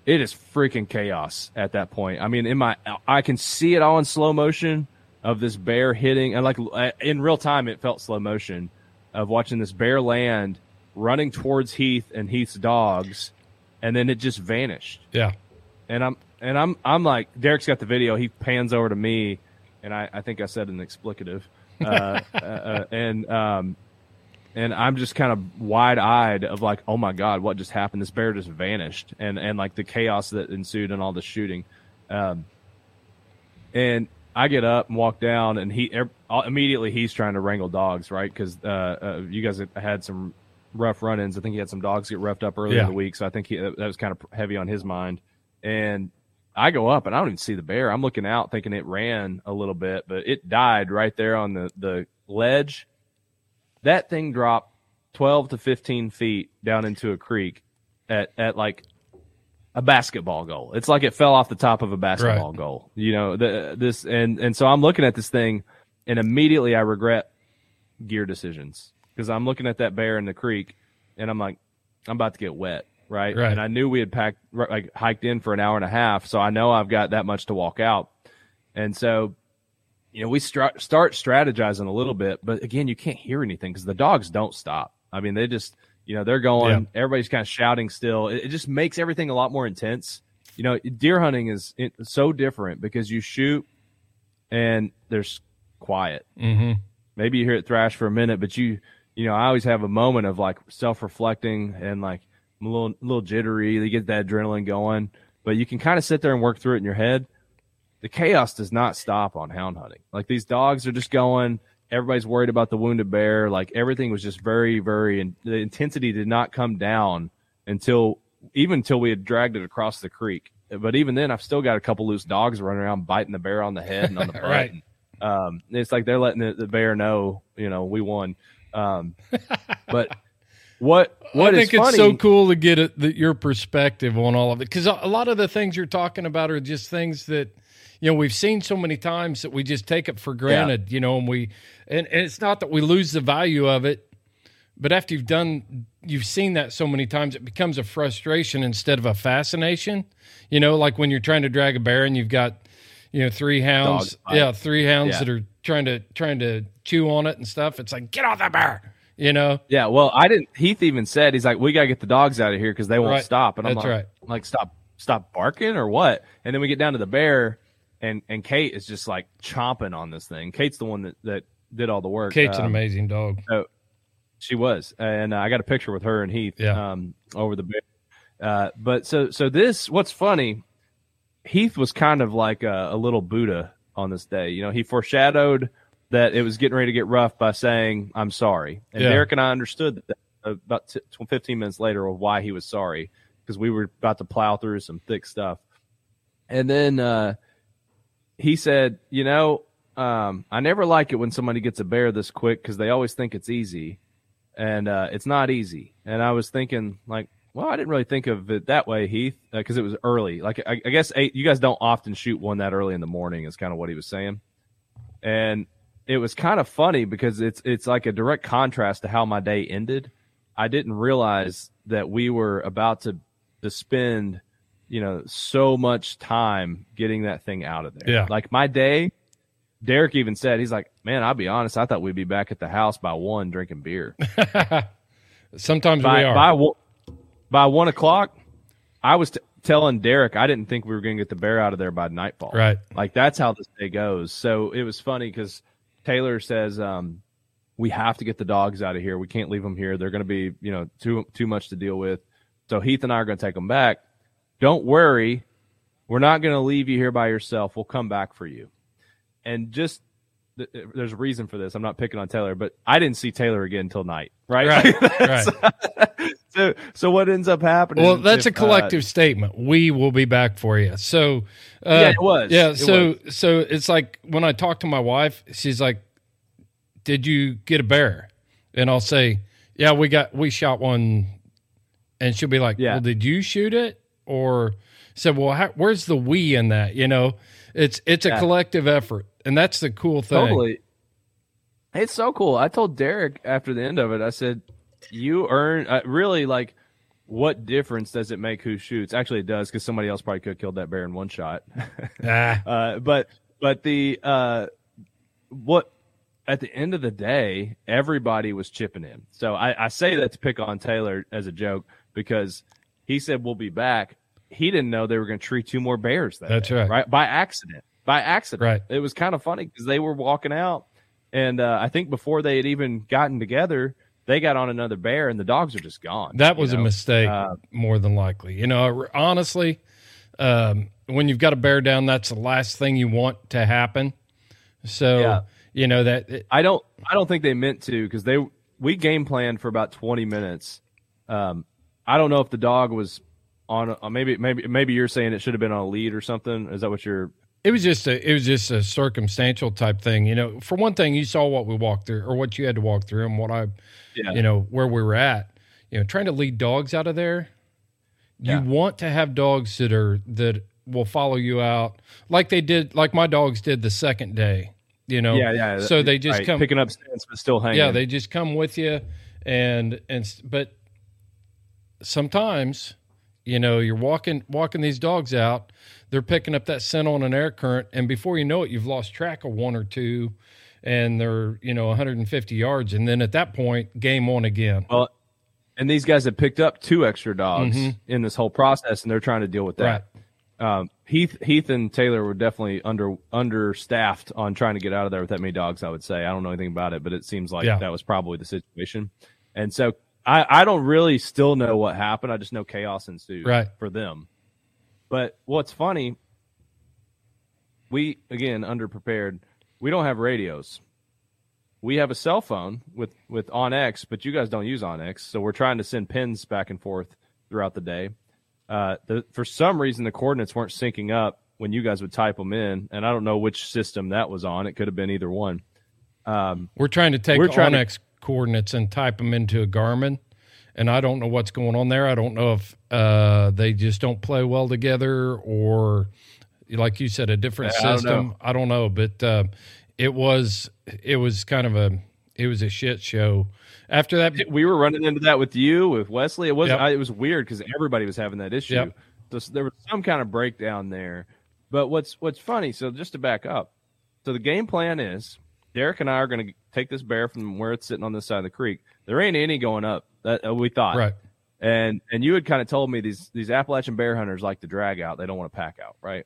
It is freaking chaos at that point. I mean, in my I can see it all in slow motion of this bear hitting, and like uh, in real time, it felt slow motion of watching this bear land, running towards Heath and Heath's dogs, and then it just vanished Yeah. and I'm and I'm I'm like Derek's got the video. He pans over to me, and I, I think I said an explicative, uh, *laughs* uh, uh, and um, and I'm just kind of wide eyed of like, oh my god, what just happened? This bear just vanished, and and like the chaos that ensued and all the shooting, um, and I get up and walk down, and he er, immediately he's trying to wrangle dogs, right? Because uh, uh, you guys had- some rough run-ins. I think he had some dogs get roughed up earlier Yeah. in the week, so I think he, that was kind of heavy on his mind. And I go up and I don't even see the bear. I'm looking out thinking it ran a little bit, but it died right there on the, the ledge. That thing dropped 12 to 15 feet down into a creek at, at like a basketball goal. It's like it fell off the top of a basketball Right. goal. You know, the, this, and, and so I'm looking at this thing and immediately I regret gear decisions because I'm looking at that bear in the creek and I'm like, I'm about to get wet. Right? Right. And I knew we had packed, like hiked in for an hour and a half. So I know I've got that much to walk out. And so, you know, we start, start strategizing a little bit, but again, you can't hear anything because the dogs don't stop. I mean, they just, you know, they're going, everybody's kind of shouting still. It, it just makes everything a lot more intense. You know, deer hunting is it, so different because you shoot and there's quiet. Mm-hmm. Maybe you hear it thrash for a minute, but you, you know, I always have a moment of like self reflecting and like I'm a little, little jittery. You get that adrenaline going, but you can kind of sit there and work through it in your head. The chaos does not stop on hound hunting. Like these dogs are just going. Everybody's worried about the wounded bear. Like everything was just very, very, and the intensity did not come down until even until we had dragged it across the creek. But even then, I've still got a couple loose dogs running around biting the bear on the head and on the *laughs* butt. Right. Um, it's like they're letting the, the bear know, you know, we won. Um, *laughs* but what what I think it's funny? so cool to get it, the, your perspective on all of it because a a lot of the things you're talking about are just things that you know we've seen so many times that we just take it for granted. You know, and we and, and it's not that we lose the value of it, but after you've done you've seen that so many times, it becomes a frustration instead of a fascination. You know, like when you're trying to drag a bear and you've got you know three hounds, fight. yeah, three hounds Yeah. that are trying to trying to chew on it and stuff. It's like get off that bear. You know, Yeah, well, I didn't. Heath even said he's like, we got to get the dogs out of here because they won't Right. stop. And I'm That's like, right. like stop, stop barking or what? And then we get down to the bear, and and Kate is just like chomping on this thing. Kate's the one that that did all the work. Kate's an Um, amazing dog. So she was, and uh, I got a picture with her and Heath Yeah. um, over the bear. Uh, but so so this, what's funny, Heath was kind of like a, a little Buddha on this day. You know, he foreshadowed that it was getting ready to get rough by saying, "I'm sorry," and Yeah. Derek and I understood that about t- 15 minutes later of why he was sorry because we were about to plow through some thick stuff, and then uh, he said, "You know." Um, I never like it when somebody gets a bear this quick because they always think it's easy, and uh, it's not easy. And I was thinking, like, well, I didn't really think of it that way, Heath, because it was early. Like, I, I guess eight, you guys don't often shoot one that early in the morning, is kind of what he was saying. And it was kind of funny because it's it's like a direct contrast to how my day ended. I didn't realize that we were about to to spend, you know, so much time getting that thing out of there. Yeah. Like my day, Derek even said, he's like, man, I'll be honest, I thought we'd be back at the house by one drinking beer. *laughs* Sometimes by, we are. By, one- by one o'clock, I was t- telling Derek I didn't think we were going to get the bear out of there by nightfall. Right. Like that's how this day goes. So it was funny because Taylor says, um, we have to get the dogs out of here. We can't leave them here. They're going to be, you know, too too much to deal with. So Heath and I are going to take them back. Don't worry, we're not going to leave you here by yourself. We'll come back for you. And just th- there's a reason for this. I'm not picking on Taylor, but I didn't see Taylor again until night. Right. Right, *laughs* right. *laughs* so, so what ends up happening? Well, that's if, a collective statement. We will be back for you. So, uh, Yeah, it was. Yeah. It so, so it's like when I talk to my wife, she's like, "Did you get a bear?" And I'll say, "Yeah, we got we shot one." And she'll be like, Yeah. "Well, did you shoot it?" Or said, "Well, how, where's the we in that?" You know, it's it's a Yeah. collective effort, and that's the cool thing. Totally. It's so cool. I told Derek after the end of it, I said, "You earn uh, really like." What difference does it make who shoots? Actually, it does because somebody else probably could have killed that bear in one shot. *laughs* Ah, Uh, but but the uh, what at the end of the day, everybody was chipping in. So I, I say that to pick on Taylor as a joke because he said we'll be back. He didn't know they were going to tree two more bears. That That's day, right. right by accident. By accident, Right. It was kind of funny because they were walking out, and uh, I think before they had even gotten together, they got on another bear, and the dogs are just gone. That was a mistake, Uh, more than likely. You know, honestly, um, when you've got a bear down, that's the last thing you want to happen. So, Yeah. you know that it, I don't I don't think they meant to because they we game planned for about twenty minutes. Um, I don't know if the dog was on uh, maybe maybe maybe you're saying it should have been on a lead or something. Is that what you're? it was just a it was just a circumstantial type thing. You know, for one thing, you saw what we walked through or what you had to walk through, and what I, Yeah. you know, where we were at. You know, trying to lead dogs out of there. You Yeah. want to have dogs that are that will follow you out, like they did, like my dogs did the second day. You know, Yeah, yeah. So they just right, come picking up stands but still hanging. Yeah, they just come with you, and and but sometimes, you know, you're walking walking these dogs out, they're picking up that scent on an air current, and before you know it, you've lost track of one or two, and they're you know 150 yards, and then at that point, game on again. well, and these guys have picked up two extra dogs in this whole process, and they're trying to deal with that. Um, Heath, Heath, and Taylor were definitely under understaffed on trying to get out of there with that many dogs. I would say I don't know anything about it, but it seems like Yeah. that was probably the situation. And so I, I don't really still know what happened. I just know chaos ensued Right. for them. But what's funny, we again underprepared. We don't have radios. We have a cell phone with with OnX, but you guys don't use OnX, so we're trying to send pins back and forth throughout the day. Uh, the, for some reason, the coordinates weren't syncing up when you guys would type them in, and I don't know which system that was on. It could have been either one. Um, We're trying to take We're trying to- OnX coordinates and type them into a Garmin, and I don't know what's going on there. I don't know if uh, they just don't play well together, or like you said, a different I don't system. I don't know, but uh, it was it was kind of a it was a shit show. After that, we were running into that with you, with Wesley. It was Yep. I, it was weird because everybody was having that issue. Yep. So there was some kind of breakdown there. But what's what's funny? So just to back up, so the game plan is Derek and I are going to take this bear from where it's sitting on this side of the creek. There ain't any going up. That uh, we thought, right? And and you had kind of told me these these Appalachian bear hunters like to drag out. They don't want to pack out, right?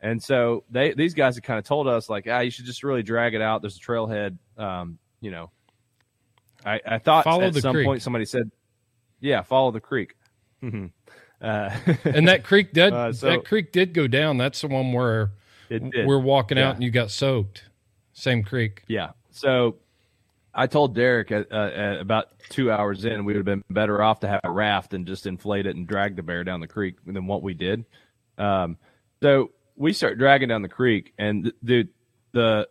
And so they these guys had kind of told us like, ah, you should just really drag it out. There's a trailhead. Um, you know, I I thought Follow at some creek. point somebody said, yeah, follow the creek. Mhm. *laughs* uh, And that creek did *laughs* Uh, so- that creek did go down. That's the one where we're walking Yeah. out and you got soaked. Same creek. Yeah. So I told Derek at, uh, about two hours in, we would have been better off to have a raft and just inflate it and drag the bear down the creek than what we did. Um, so we start dragging down the creek, and the the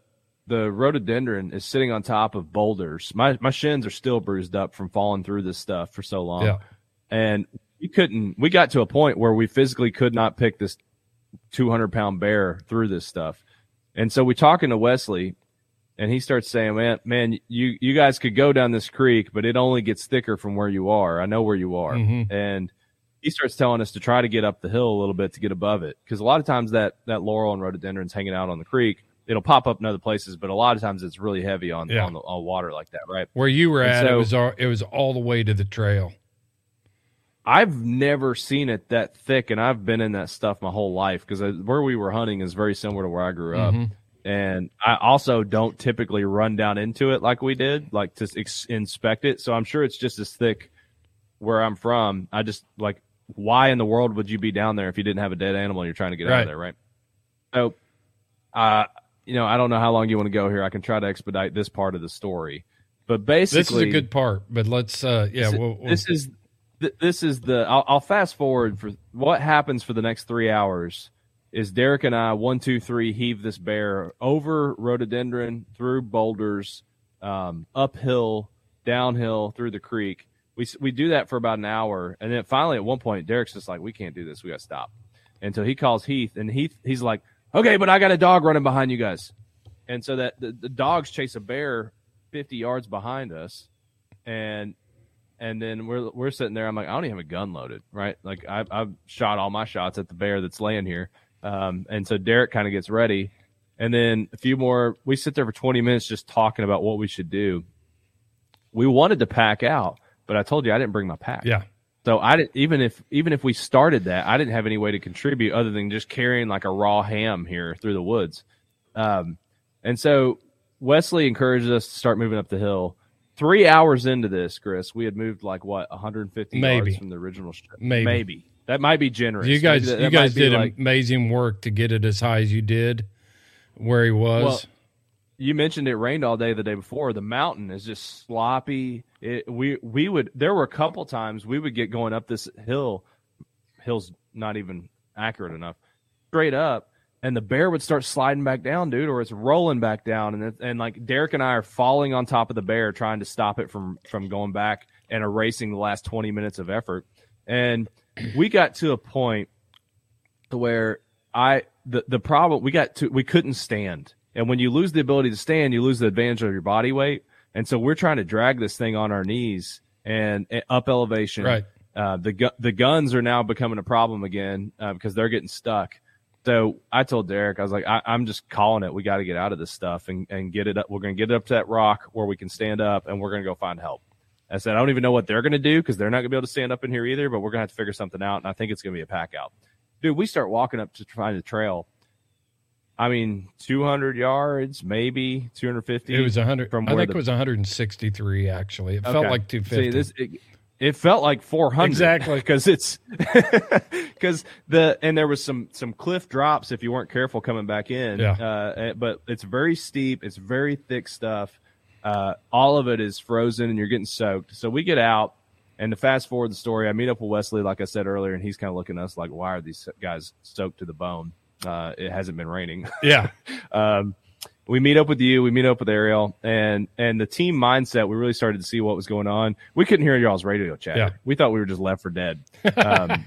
the rhododendron is sitting on top of boulders. My my shins are still bruised up from falling through this stuff for so long. Yeah. And we couldn't. We got to a point where we physically could not pick this 200 pound bear through this stuff. And so we talking to Wesley, and he starts saying, "Man, man, you you guys could go down this creek, but it only gets thicker from where you are. I know where you are." Mhm. And he starts telling us to try to get up the hill a little bit to get above it, because a lot of times that that laurel and rhododendron's hanging out on the creek. It'll pop up in other places, but a lot of times it's really heavy on Yeah. on the on water like that, right? Where you were And at, it was all, it was all the way to the trail. I've never seen it that thick, and I've been in that stuff my whole life because where we were hunting is very similar to where I grew up. Mhm. And I also don't typically run down into it like we did, like to ex- inspect it. So I'm sure it's just as thick where I'm from. I just like why in the world would you be down there if you didn't have a dead animal and you're trying to get out of there, right? So, uh, you know, I don't know how long you want to go here. I can try to expedite this part of the story, but basically, This is a good part, but let's uh yeah, this, we'll, we'll- this is th- this is the I'll, I'll fast forward for what happens for the next three hours is Derek and I one two three heave this bear over rhododendron through boulders um, uphill downhill through the creek. We we do that for about an hour and then finally at one point Derek's just like we can't do this. We got to stop. And so he calls Heath and Heath he's like okay but I got a dog running behind you guys. And so that the, the dogs chase a bear 50 yards behind us and and then we're we're sitting there. I'm like, I don't even have a gun loaded, right? Like I've I've shot all my shots at the bear that's laying here. Um, and so Derek kind of gets ready, and then a few more. We sit there for 20 minutes just talking about what we should do. We wanted to pack out, but I told you I didn't bring my pack. yeah. So I didn't even if even if we started that, I didn't have any way to contribute other than just carrying like a raw ham here through the woods. Um, and so Wesley encouraged us to start moving up the hill. Three hours into this, Chris, we had moved like what 150 Maybe. yards from the original strip. Maybe. maybe that might be generous. You guys that- you that guys did like- amazing work to get it as high as you did where he was. Well, you mentioned it rained all day the day before. The mountain is just sloppy. It, we we would there were a couple times we would get going up this hill. Hill's not even accurate enough. Straight up, and the bear would start sliding back down, dude, or it's rolling back down, and it, and like Derek and I are falling on top of the bear trying to stop it from from going back and erasing the last twenty minutes of effort. And we got to a point to where I the the problem we got to we couldn't stand. And when you lose the ability to stand, you lose the advantage of your body weight. And so we're trying to drag this thing on our knees and, and up elevation. Right. Uh, the gu- the guns are now becoming a problem again uh, because they're getting stuck. So I told Derek, I was like, I, I'm just calling it. We got to get out of this stuff and, and get it up. We're going to get it up to that rock where we can stand up and we're going to go find help. I said, I don't even know what they're going to do because they're not going to be able to stand up in here either, but we're going to have to figure something out. And I think it's going to be a pack out. Dude, we start walking up to find the trail. I mean, 200 yards, maybe 250. it was 100 from I think the- it was 163 actually. It felt like 250. See, this it, it felt like 400 Exactly. *laughs* because it's *laughs* because the and there was some some cliff drops if you weren't careful coming back in. Yeah. Uh, eh, but it's very steep. It's very thick stuff. Uh, all of it is frozen and you're getting soaked. So we get out and to fast forward the story, I meet up with Wesley, like I said earlier, and he's kind of looking at us like, why are these guys soaked to the bone? Uh, it hasn't been raining. yeah. *laughs* um, we meet up with you, we meet up with Ariel, and and the team mindset. We really started to see what was going on. We couldn't hear y'all's radio chat. Yeah. We thought we were just left for dead. *laughs* Um,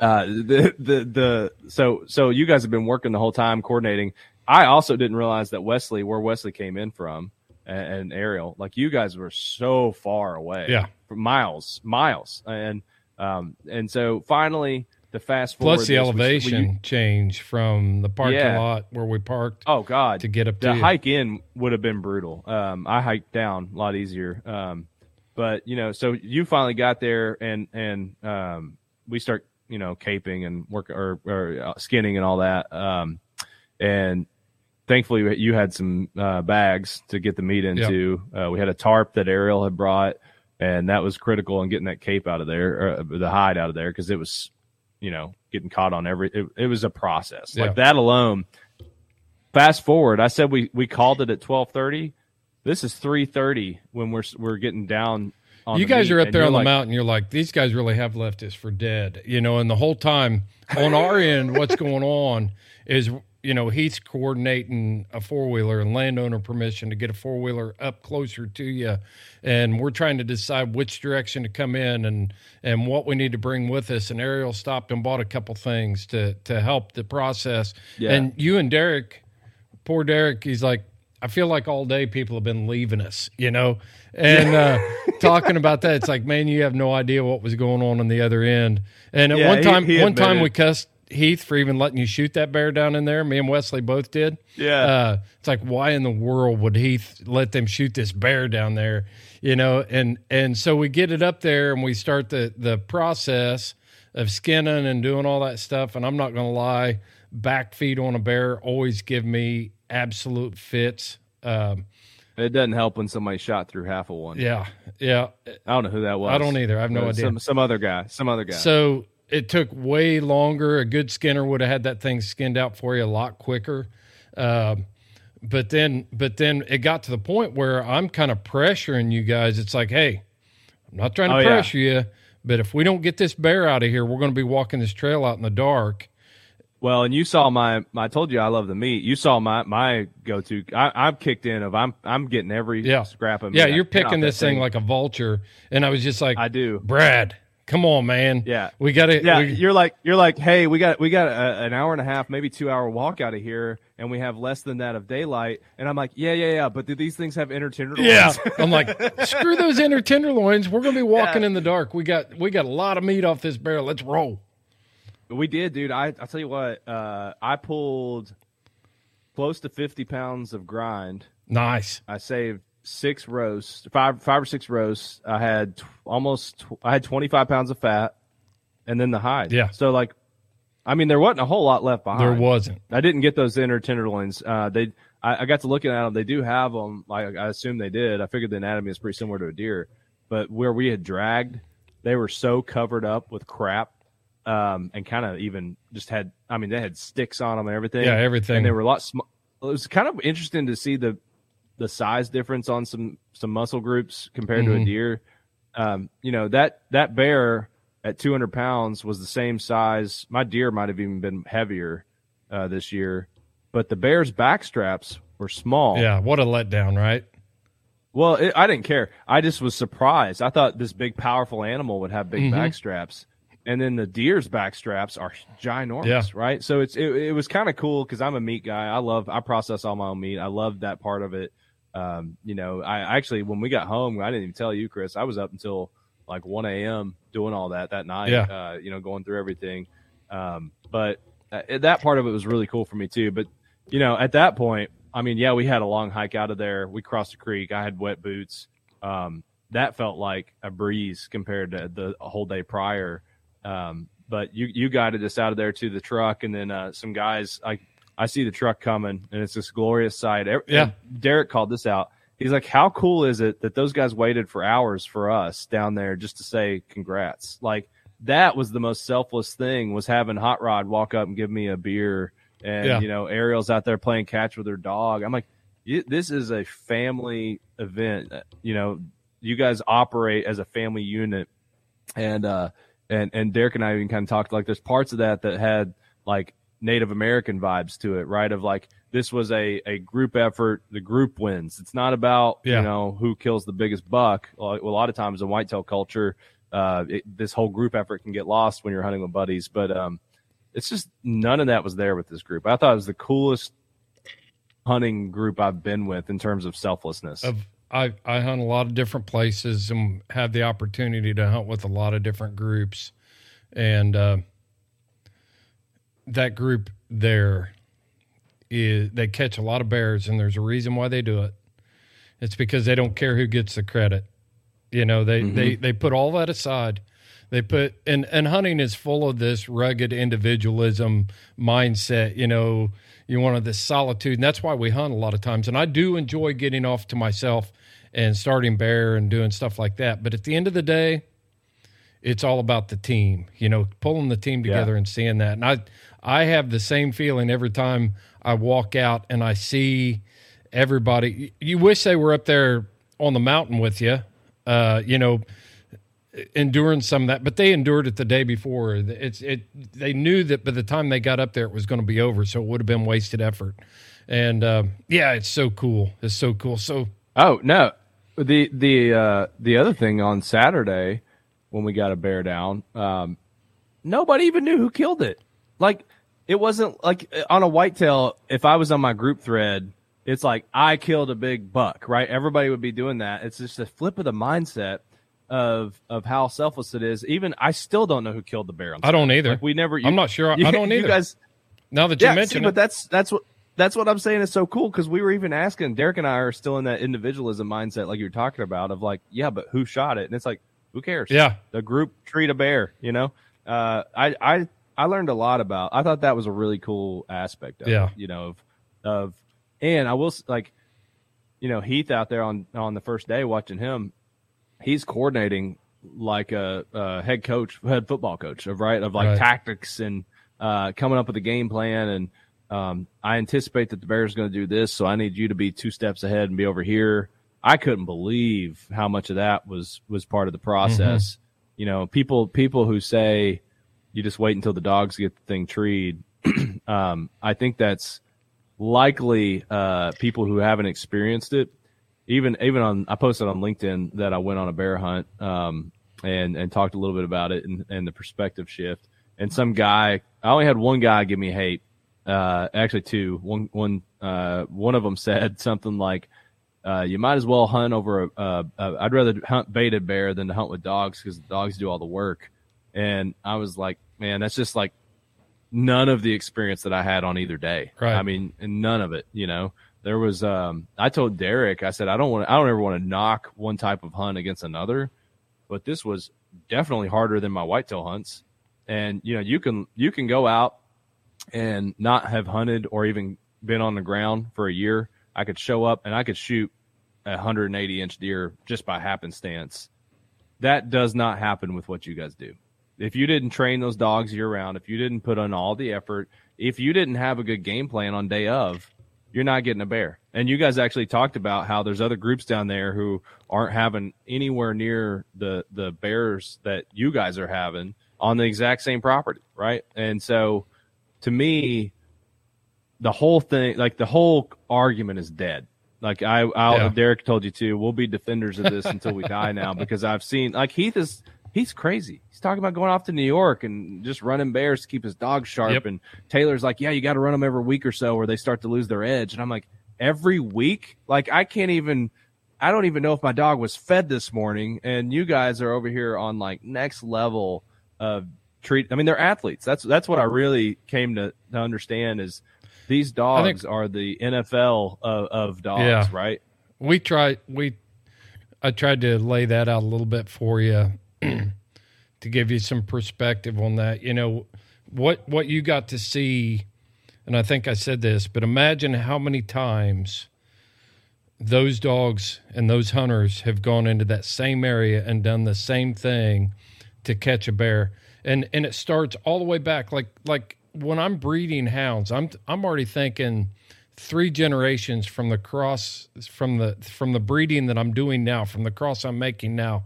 uh, the the the so so you guys have been working the whole time coordinating. I also didn't realize that Wesley, where Wesley came in from, and, and Ariel, like you guys were so far away. Yeah. for miles, miles, and um, and so finally the fast forward. Plus the this, we- elevation we- change from the parking Yeah. lot where we parked Oh God! to get up to the you. hike in would have been brutal. Um, I hiked down a lot easier. Um, but you know, so you finally got there, and and um, we start you know caping and work or, or uh, skinning and all that. Um, and thankfully you had some uh, bags to get the meat into. Uh, we had a tarp that Ariel had brought, and that was critical in getting that cape out of there, or the hide out of there, because it was, you know, getting caught on every. It, it was a process. Yeah. Like that alone. Fast forward, I said we we called it at twelve thirty. This is three thirty when we're we're getting down. You guys are up there on the mountain. You're like, these guys really have left us for dead, you know. And the whole time on our end, what's going on is, you know, Heath's coordinating a four wheeler and landowner permission to get a four wheeler up closer to you, and we're trying to decide which direction to come in and and what we need to bring with us. And Ariel stopped and bought a couple things to to help the process. Yeah. And you and Derek, poor Derek, he's like, I feel like all day people have been leaving us, you know, and uh, *laughs* talking about that. It's like, man, you have no idea what was going on on the other end. And at Yeah, one time, he one time we cussed Heath for even letting you shoot that bear down in there. Me and Wesley both did. Yeah. Uh, it's like, why in the world would Heath let them shoot this bear down there? You know, and and so we get it up there and we start the the process of skinning and doing all that stuff. And I'm not gonna lie, back feet on a bear always give me absolute fits. Um, It doesn't help when somebody shot through half of one. yeah, yeah. I don't know who that was. I don't either. I have no Uh, idea. Some some other guy. Some other guy. So it took way longer. A good skinner would have had that thing skinned out for you a lot quicker. Um, but then, but then it got to the point where I'm kind of pressuring you guys. It's like, hey, I'm not trying to Oh, yeah. pressure you, but if we don't get this bear out of here, we're going to be walking this trail out in the dark. Well, and you saw my, I told you I love the meat. You saw my my go to. I'm kicked in of I'm I'm getting every Yeah. scrap of meat. Yeah, you're picking this thing like a vulture, and I was just like, I do. Brad, come on, man. Yeah. we got to. Yeah, we, you're like you're like, hey, we got we got a, an hour and a half, maybe two hour walk out of here, and we have less than that of daylight. And I'm like, yeah, yeah, yeah. But do these things have inner tenderloins? Yeah, *laughs* I'm like, screw those inner tenderloins. We're gonna be walking in the dark. We got we got a lot of meat off this barrel. Let's roll. We did, dude. I I tell you what, uh, I pulled close to 50 pounds of grind. Nice. I saved six roasts, five five or six roasts. I had t- almost tw- I had 25 pounds of fat, and then the hide. Yeah. So like, I mean, there wasn't a whole lot left behind. There wasn't. I didn't get those inner tenderloins. Uh, they I, I got to looking at them. They do have them. Like I assume they did. I figured the anatomy is pretty similar to a deer, but where we had dragged, they were so covered up with crap. Um, and kind of even just had, I mean, they had sticks on them and everything. Yeah, everything. And they were a lot. Sm- it was kind of interesting to see the the size difference on some some muscle groups compared to a Mhm. deer. Um, you know that that bear at 200 pounds was the same size. My deer might have even been heavier uh, this year, but the bear's back straps were small. Yeah, what a letdown, right? Well, it, I didn't care. I just was surprised. I thought this big, powerful animal would have big Mhm. back straps, and then the deer's back straps are ginormous, Yeah. right? So it's it, it was kind of cool because I'm a meat guy. I love I process all my own meat. I love that part of it. Um, you know, I actually when we got home, I didn't even tell you, Chris. I was up until like 1 a.m. doing all that that night. Yeah. Uh, you know, going through everything. Um, but uh, that part of it was really cool for me too. But you know, at that point, I mean, yeah, we had a long hike out of there. We crossed the creek. I had wet boots. Um, that felt like a breeze compared to the whole day prior. Um, but you you guided us out of there to the truck, and then uh, some guys. I I see the truck coming, and it's this glorious sight. Yeah. Derek called this out. He's like, "How cool is it that those guys waited for hours for us down there just to say congrats?" Like that was the most selfless thing was having Hot Rod walk up and give me a beer, and Yeah. you know Ariel's out there playing catch with her dog. I'm like, this is a family event. You know, you guys operate as a family unit, and uh, and and Derek and I even kind of talked like there's parts of that that had like Native American vibes to it, right? Of like this was a a group effort, the group wins. It's not about Yeah. you know who kills the biggest buck. A lot of times in whitetail culture, uh, it, this whole group effort can get lost when you're hunting with buddies, but um, it's just none of that was there with this group. I thought it was the coolest hunting group I've been with in terms of selflessness. Of I I hunt a lot of different places and have the opportunity to hunt with a lot of different groups, and uh, that group there is they catch a lot of bears, and there's a reason why they do it. It's because they don't care who gets the credit. You know, they they they put all that aside. They put and and hunting is full of this rugged individualism mindset. You know, you want this solitude, and that's why we hunt a lot of times. And I do enjoy getting off to myself and starting bear and doing stuff like that. But at the end of the day, it's all about the team. You know, pulling the team together and seeing that. And I I have the same feeling every time I walk out and I see everybody. You wish they were up there on the mountain with you. Uh, you know, enduring some of that, but they endured it the day before. It's it. They knew that by the time they got up there, it was going to be over, so it would have been wasted effort. And uh, yeah, it's so cool. It's so cool. So Oh no, the the uh, the other thing on Saturday when we got a bear down, um, nobody even knew who killed it. Like it wasn't like on a whitetail. If I was on my group thread, it's like I killed a big buck, right? Everybody would be doing that. It's just a flip of the mindset of of how selfless it is. Even I still don't know who killed the bear. On I don't either. Like, we never. I'm not sure. I- I don't *laughs* either. You guys, now that you yeah, mention see, but that's that's what that's what I'm saying is so cool because we were even asking Derek and I are still in that individualism mindset like you're talking about of like yeah but who shot it and it's like who cares Yeah. the group treat a bear you know uh, I I I learned a lot about I thought that was a really cool aspect of Yeah. it, you know of of and I will like you know Heath out there on on the first day watching him he's coordinating like a, a head coach, head football coach of right of like Right. tactics and uh, coming up with a game plan. And um, I anticipate that the Bears going to do this, so I need you to be two steps ahead and be over here. I couldn't believe how much of that was was part of the process. You know, people people who say you just wait until the dogs get the thing treed. *clears throat* um, I think that's likely uh, people who haven't experienced it. Even even on I posted on LinkedIn that I went on a bear hunt um, and and talked a little bit about it and, and the perspective shift. And some guy, I only had one guy give me hate. Uh, actually, two. One one uh, one of them *laughs* said something like, uh, "You might as well hunt over a. I'd rather hunt baited bear than to hunt with dogs because the dogs do all the work." And I was like, "Man, that's just like none of the experience that I had on either day. Right. I mean, and none of it. You know, there was. Um, I told Derek, I said, I don't want. I don't ever want to knock one type of hunt against another, but this was definitely harder than my whitetail hunts. And you know, you can you can go out and not have hunted or even been on the ground for a year. I could show up and I could shoot a 180 inch deer just by happenstance. That does not happen with what you guys do. If you didn't train those dogs year round, if you didn't put on all the effort, if you didn't have a good game plan on day of, you're not getting a bear. And you guys actually talked about how there's other groups down there who aren't having anywhere near the the bears that you guys are having on the exact same property, right? And so to me, the whole thing, like the whole argument is dead. Like I, I'll, Yeah. Derek told you too. We'll be defenders of this until we die now *laughs* because I've seen like Heath is he's crazy. He's talking about going off to New York and just running bears to keep his dog sharp. Yep. And Taylor's like, yeah, you got to run them every week or so, or they start to lose their edge. And I'm like, every week, like I can't even. I don't even know if my dog was fed this morning, and you guys are over here on like next level of treat. I mean, they're athletes. That's that's what I really came to, to understand is these dogs are the NFL of, of dogs, Yeah. right? we try we i tried to lay that out a little bit for you *clears throat* to give you some perspective on that you know what what you got to see and i think i said this but imagine how many times those dogs and those hunters have gone into that same area and done the same thing to catch a bear and and it starts all the way back. Like like when i'm breeding hounds i'm i'm already thinking three generations from the cross from the from the breeding that i'm doing now from the cross i'm making now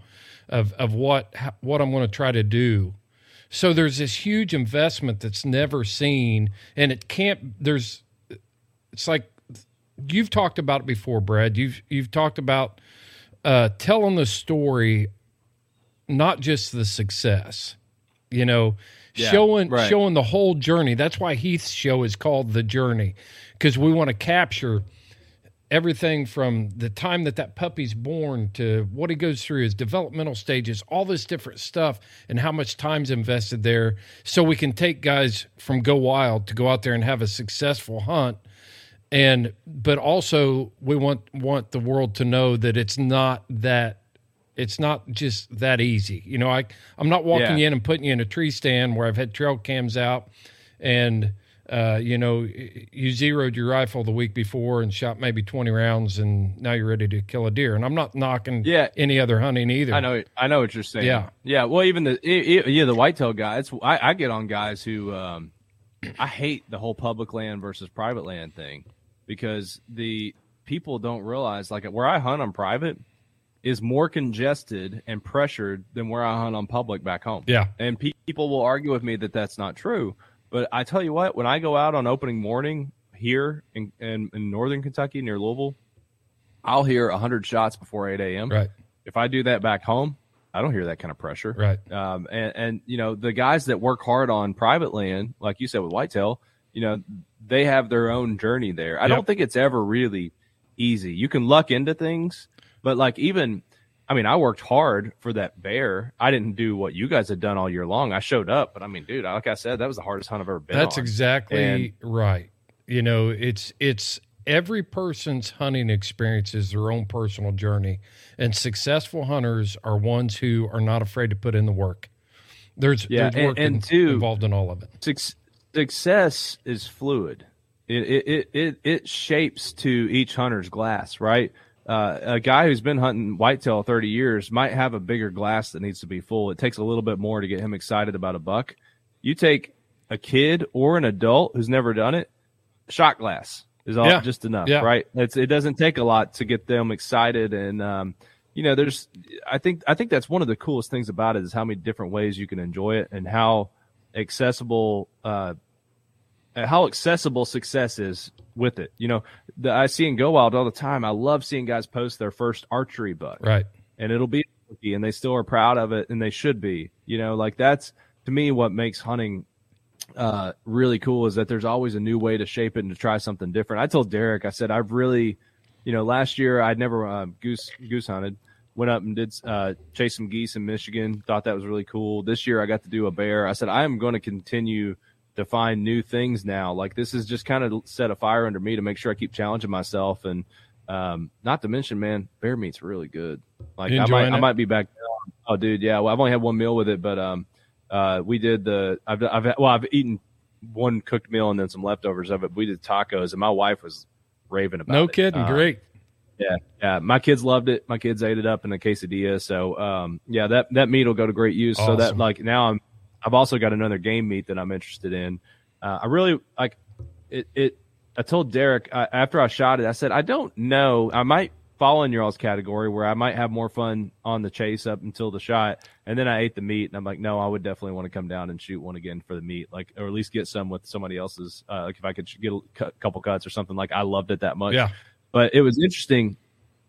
of of what what i'm going to try to do. So there's this huge investment that's never seen and it can't there's it's like you've talked about it before brad. You've you've talked about uh telling the story not just the success you know Yeah, showing right. showing the whole journey. That's why heath's show is called the journey because we want to capture everything from the time that that puppy's born to what he goes through his developmental stages all this different stuff and how much time's invested there. So we can take guys from go wild to go out there and have a successful hunt. And but also we want want the world to know that it's not that it's not just that easy you know i i'm not walking Yeah. in and putting you in a tree stand where i've had trail cams out and uh, you know you zeroed your rifle the week before and shot maybe 20 rounds and now you're ready to kill a deer and i'm not knocking Yeah. any other hunting either I know, I know what you're saying. Yeah. yeah. Well, even the i- i- yeah, the whitetail guys. I, I get on guys who um, I hate the whole public land versus private land thing because the people don't realize like where I hunt on private is more congested and pressured than where I hunt on public back home. Yeah. and pe- people will argue with me that that's not true. But I tell you what, when I go out on opening morning here in, in, in northern Kentucky near Louisville, I'll hear hundred shots before eight a.m. right If I do that back home, I don't hear that kind of pressure. right Um, and, and you know the guys that work hard on private land, like you said with whitetail, you know they have their own journey there. I Yep. don't think it's ever really easy. You can luck into things, but like even, I mean, I worked hard for that bear. I didn't do what you guys had done all year long. I showed up, but I mean, dude, like I said, that was the hardest hunt I've ever been. That's on. exactly And- right. You know, it's it's every person's hunting experience is their own personal journey, and successful hunters are ones who are not afraid to put in the work. There's Yeah, there's and- work and two- involved in all of it. Suc- success is fluid. It, it it it it shapes to each hunter's glass, right? Uh, a guy who's been hunting whitetail 30 years might have a bigger glass that needs to be full. It takes a little bit more to get him excited about a buck. You take a kid or an adult who's never done it, shot glass is all Yeah. just enough, Yeah. right? It's, it doesn't take a lot to get them excited. And, um, you know, there's, I think, I think that's one of the coolest things about it is how many different ways you can enjoy it and how accessible, uh, how accessible success is with it. You know, the, I see in Go Wild all the time. I love seeing guys post their first archery buck, Right. and it'll be and they still are proud of it, and they should be. You know, like that's to me what makes hunting uh, really cool is that there's always a new way to shape it and to try something different. I told Derek, I said I've really, you know, last year I'd never um, goose goose hunted. Went up and did uh, chase some geese in Michigan. Thought that was really cool. This year I got to do a bear. I said I am going to continue to find new things now. Like this is just kind of set a fire under me to make sure I keep challenging myself. And um, not to mention, man, bear meat's really good. Like I might, enjoying I might be back. Oh, dude, yeah. Well, I've only had one meal with it, but um, uh, we did the. I've, I've well, I've eaten one cooked meal and then some leftovers of it. We did tacos, and my wife was raving about No it. kidding. Um, Great. yeah, yeah. My kids loved it. My kids ate it up in a quesadilla. So, um, yeah, that that meat will go to great use. So that like now I'm, I've also got another game meat that I'm interested in. Uh, I really like it. It. I told Derek uh, after I shot it, I said I don't know. I might fall in your all's category where I might have more fun on the chase up until the shot, and then I ate the meat, and I'm like, no, I would definitely want to come down and shoot one again for the meat, like or at least get some with somebody else's. Uh, like if I could get a couple cuts or something, like I loved it that much Yeah. but it was interesting.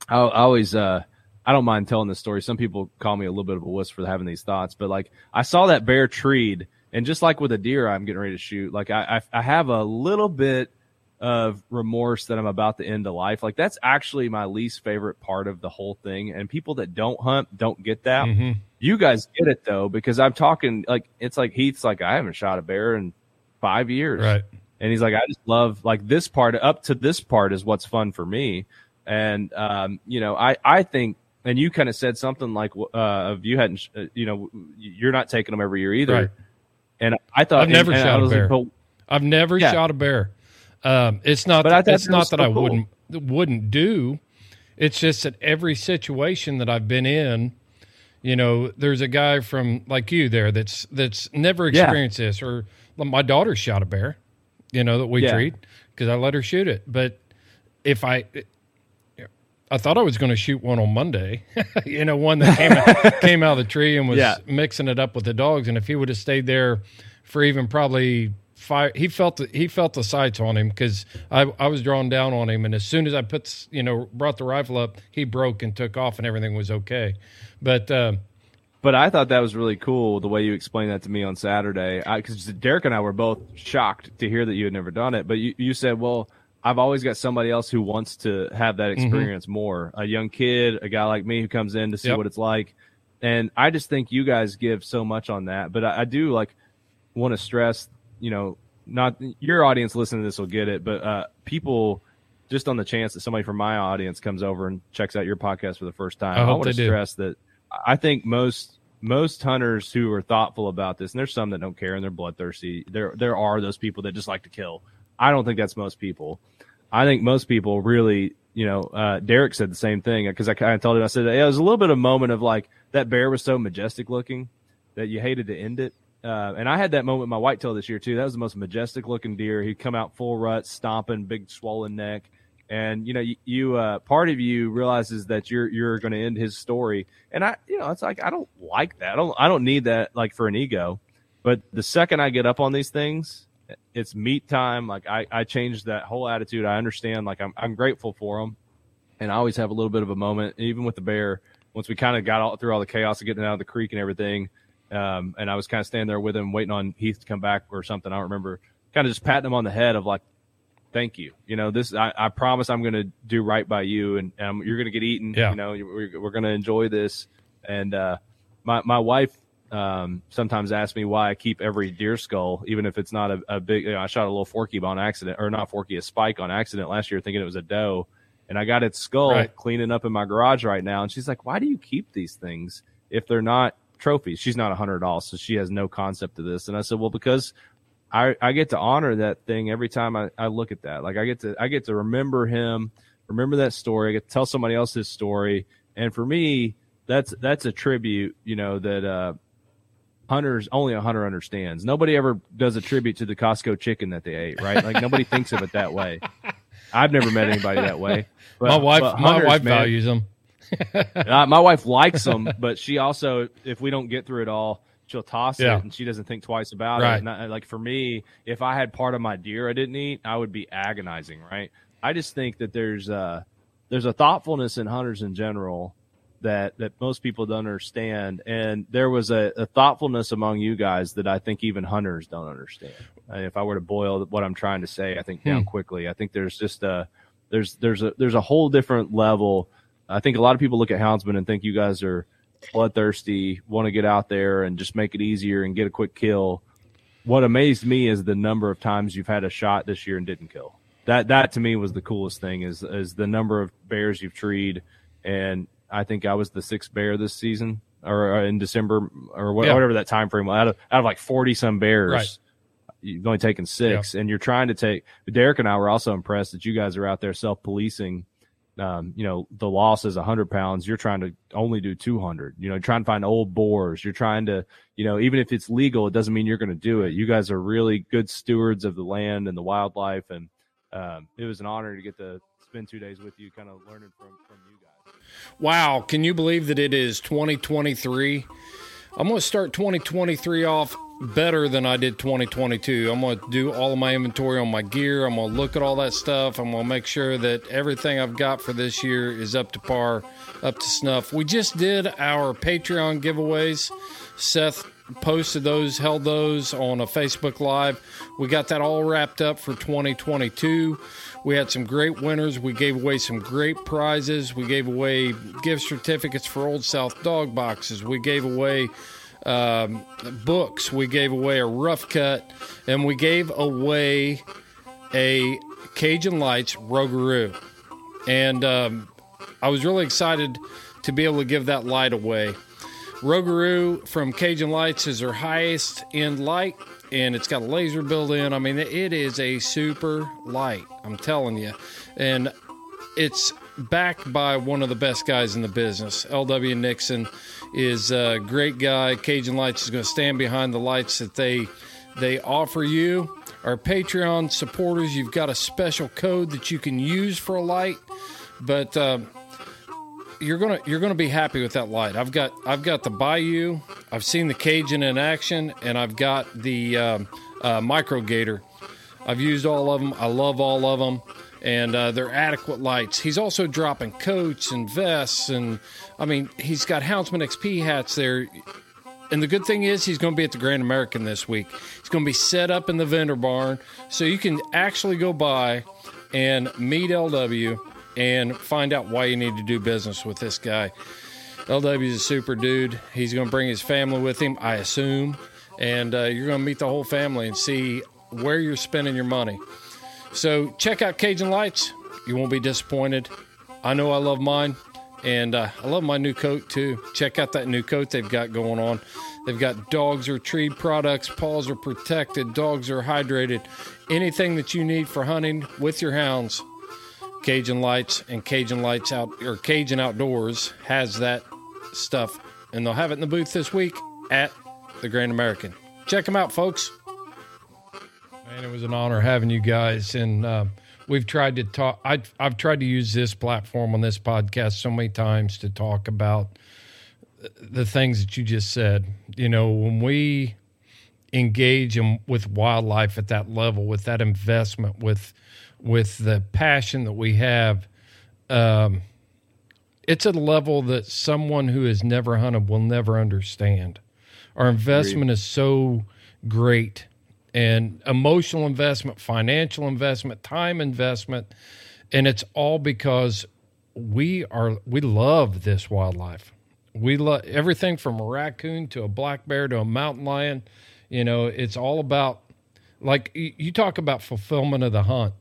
I, I always, uh, I don't mind telling this story. Some people call me a little bit of a wuss for having these thoughts, but like I saw that bear treed, and just like with a deer, I'm getting ready to shoot. Like I, I, I have a little bit of remorse that I'm about to end a life. Like that's actually my least favorite part of the whole thing. And people that don't hunt don't get that. Mhm. You guys get it though, because I'm talking like it's like Heath's like I haven't shot a bear in five years, Right. and he's like, I just love like this part up to this part is what's fun for me. And, um, you know, I, I think, and you kind of said something like, uh, of you hadn't, uh, you know, you're not taking them every year either. Right. And I thought, I've never and- and shot a was like, bear. but- I've never Yeah. shot a bear. Um, it's not. But That, it's not that so I cool. wouldn't wouldn't do. It's just that every situation that I've been in, you know, there's a guy from like you there that's that's never Yeah. experienced this. Or my daughter shot a bear, you know, that we Yeah. treat because I let her shoot it. But if I, I thought I was going to shoot one on Monday, *laughs* you know, one that came out, *laughs* came out of the tree and was Yeah. mixing it up with the dogs. And if he would have stayed there for even probably five, he felt the, he felt the sights on him because I, I was drawn down on him. And as soon as I put, you know, brought the rifle up, he broke and took off and everything was okay. But, um, But I thought that was really cool the way you explained that to me on Saturday. Because Derek and I were both shocked to hear that you had never done it. But you, you said, well, I've always got somebody else who wants to have that experience more. A young kid, a guy like me who comes in to see Yep. what it's like. And I just think you guys give so much on that. But I, I do like want to stress, you know, not your audience listening to this will get it, but uh, people just on the chance that somebody from my audience comes over and checks out your podcast for the first time, I hope want to do. stress that I think most most hunters who are thoughtful about this, and there's some that don't care and they're bloodthirsty. There there are those people that just like to kill. I don't think that's most people. I think most people really, you know, uh, Derek said the same thing because I kind of told him, I said, it was a little bit of a moment of like that bear was so majestic looking that you hated to end it. Uh, and I had that moment with my whitetail this year too. That was the most majestic looking deer. He'd come out full rut, stomping, big swollen neck. And you know, you, you uh, part of you realizes that you're you're going to end his story. And I, you know, it's like I don't like that. I don't I don't need that like for an ego. But the second I get up on these things, it's meat time. Like I I changed that whole attitude. I understand. Like I'm I'm grateful for them, and I always have a little bit of a moment, even with the bear. Once we kind of got all through all the chaos of getting out of the creek and everything, um, and I was kind of standing there with him, waiting on Heath to come back or something. I don't remember. Kind of just patting him on the head of like, "Thank you." You know, this I, I promise I'm going to do right by you, and um, you're going to get eaten. Yeah. You know, we're, we're going to enjoy this. And uh, my my wife um, sometimes ask me why I keep every deer skull, even if it's not a, a big. You know, I shot a little forky on accident, or not forky, a spike on accident last year, thinking it was a doe, and I got its skull Right. cleaning up in my garage right now. And she's like, "Why do you keep these things if they're not trophies?" She's not a hunter at all, so she has no concept of this. And I said, "Well, because." I, I get to honor that thing every time I, I look at that. Like I get to I get to remember him remember that story. I get to tell somebody else his story, and for me, that's that's a tribute. You know that uh, hunters only a hunter understands. Nobody ever does a tribute to the Costco chicken that they ate, right? Like nobody thinks of it that way. *laughs* I've never met anybody that way. But, my wife, but my wife man, values them. *laughs* uh, my wife likes them, but she also, if we don't get through it all, she'll toss Yeah. it and she doesn't think twice about Right. it. I- like for me, if I had part of my deer I didn't eat, I would be agonizing. Right? I just think that there's uh there's a thoughtfulness in hunters in general that that most people don't understand, and there was a, a thoughtfulness among you guys that I think even hunters don't understand. And if I were to boil what I'm trying to say, I think down Hmm. quickly, I think there's just a there's there's a there's a whole different level. I think a lot of people look at houndsmen and think you guys are bloodthirsty, want to get out there and just make it easier and get a quick kill. What amazed me is the number of times you've had a shot this year and didn't kill. That that to me was the coolest thing is is the number of bears you've treed, and I think I was the sixth bear this season or uh, in December or wha- Yeah. whatever that time frame was. Out of out of like forty some bears, Right. you've only taken six, and you're trying to take. Derek and I were also impressed that you guys are out there self policing. Um, you know, the loss is hundred pounds. You're trying to only do 200, you know, trying to find old boars. You're trying to, you know, even if it's legal, it doesn't mean you're going to do it. You guys are really good stewards of the land and the wildlife. And, um, it was an honor to get to spend two days with you, kind of learning from, from you. Wow, can you believe that it is 2023? I'm going to start 2023 off better than I did 2022. I'm going to do all of my inventory on my gear. I'm going to look at all that stuff. I'm going to make sure that everything I've got for this year is up to par, up to snuff. We just did our Patreon giveaways. Seth posted those, held those on a Facebook Live. We got that all wrapped up for 2022. We had some great winners. We gave away some great prizes. We gave away gift certificates for Old South dog boxes. We gave away um, books. We gave away a rough cut, and we gave away a Cajun Lights Rogaroo. And um, I was really excited to be able to give that light away. Rogaroo from Cajun Lights is their highest end light, and it's got a laser built in. I mean, it is a super light. I'm telling you, and it's backed by one of the best guys in the business. L.W. Nixon is a great guy. Cajun Lights is going to stand behind the lights that they they offer you. Our Patreon supporters, you've got a special code that you can use for a light, but. Uh, you're gonna you're gonna be happy with that light. I've got I've got the Bayou, I've seen the Cajun in action, and I've got the um, uh, Micro Gator. I've used all of them. I love all of them, and uh, they're adequate lights. He's also dropping coats and vests, and I mean he's got Houndsman XP hats there. And the good thing is he's going to be at the Grand American this week. He's going to be set up in the vendor barn, so you can actually go by and meet LW and find out why you need to do business with this guy. LW is a super dude. He's going to bring his family with him, I assume, and uh, you're going to meet the whole family and see where you're spending your money. So check out Cajun Lights. You won't be disappointed. I know I love mine, and uh, I love my new coat too. Check out that new coat they've got going on. They've got dogs are treed products, paws are protected, dogs are hydrated. Anything that you need for hunting with your hounds, Cajun Lights and Cajun Lights out or Cajun Outdoors has that stuff, and they'll have it in the booth this week at the Grand American. Check them out, folks. Man, it was an honor having you guys, and uh, we've tried to talk. I, I've tried to use this platform on this podcast so many times to talk about the things that you just said. You know, when we engage in, with wildlife at that level, with that investment, with with the passion that we have, um, it's a level that someone who has never hunted will never understand. Our investment is so great, and emotional investment, financial investment, time investment, and it's all because we are we love this wildlife. We love everything from a raccoon to a black bear to a mountain lion. You know, it's all about like you you talk about fulfillment of the hunt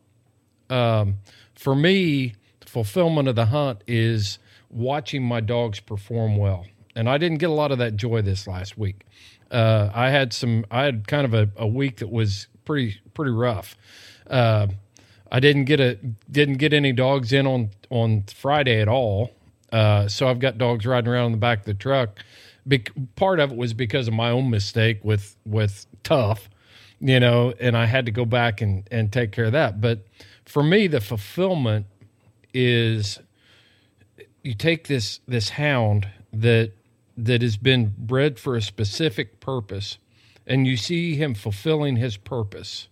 um, for me, fulfillment of the hunt is watching my dogs perform well. And I didn't get a lot of that joy this last week. Uh, I had some, I had kind of a, a week that was pretty, pretty rough. Uh, I didn't get a didn't get any dogs in on on Friday at all. Uh, so I've got dogs riding around in the back of the truck. Be- part of it was because of my own mistake with with tough, you know, and I had to go back and and take care of that. But for me, the fulfillment is you take this this hound that that has been bred for a specific purpose and you see him fulfilling his purpose.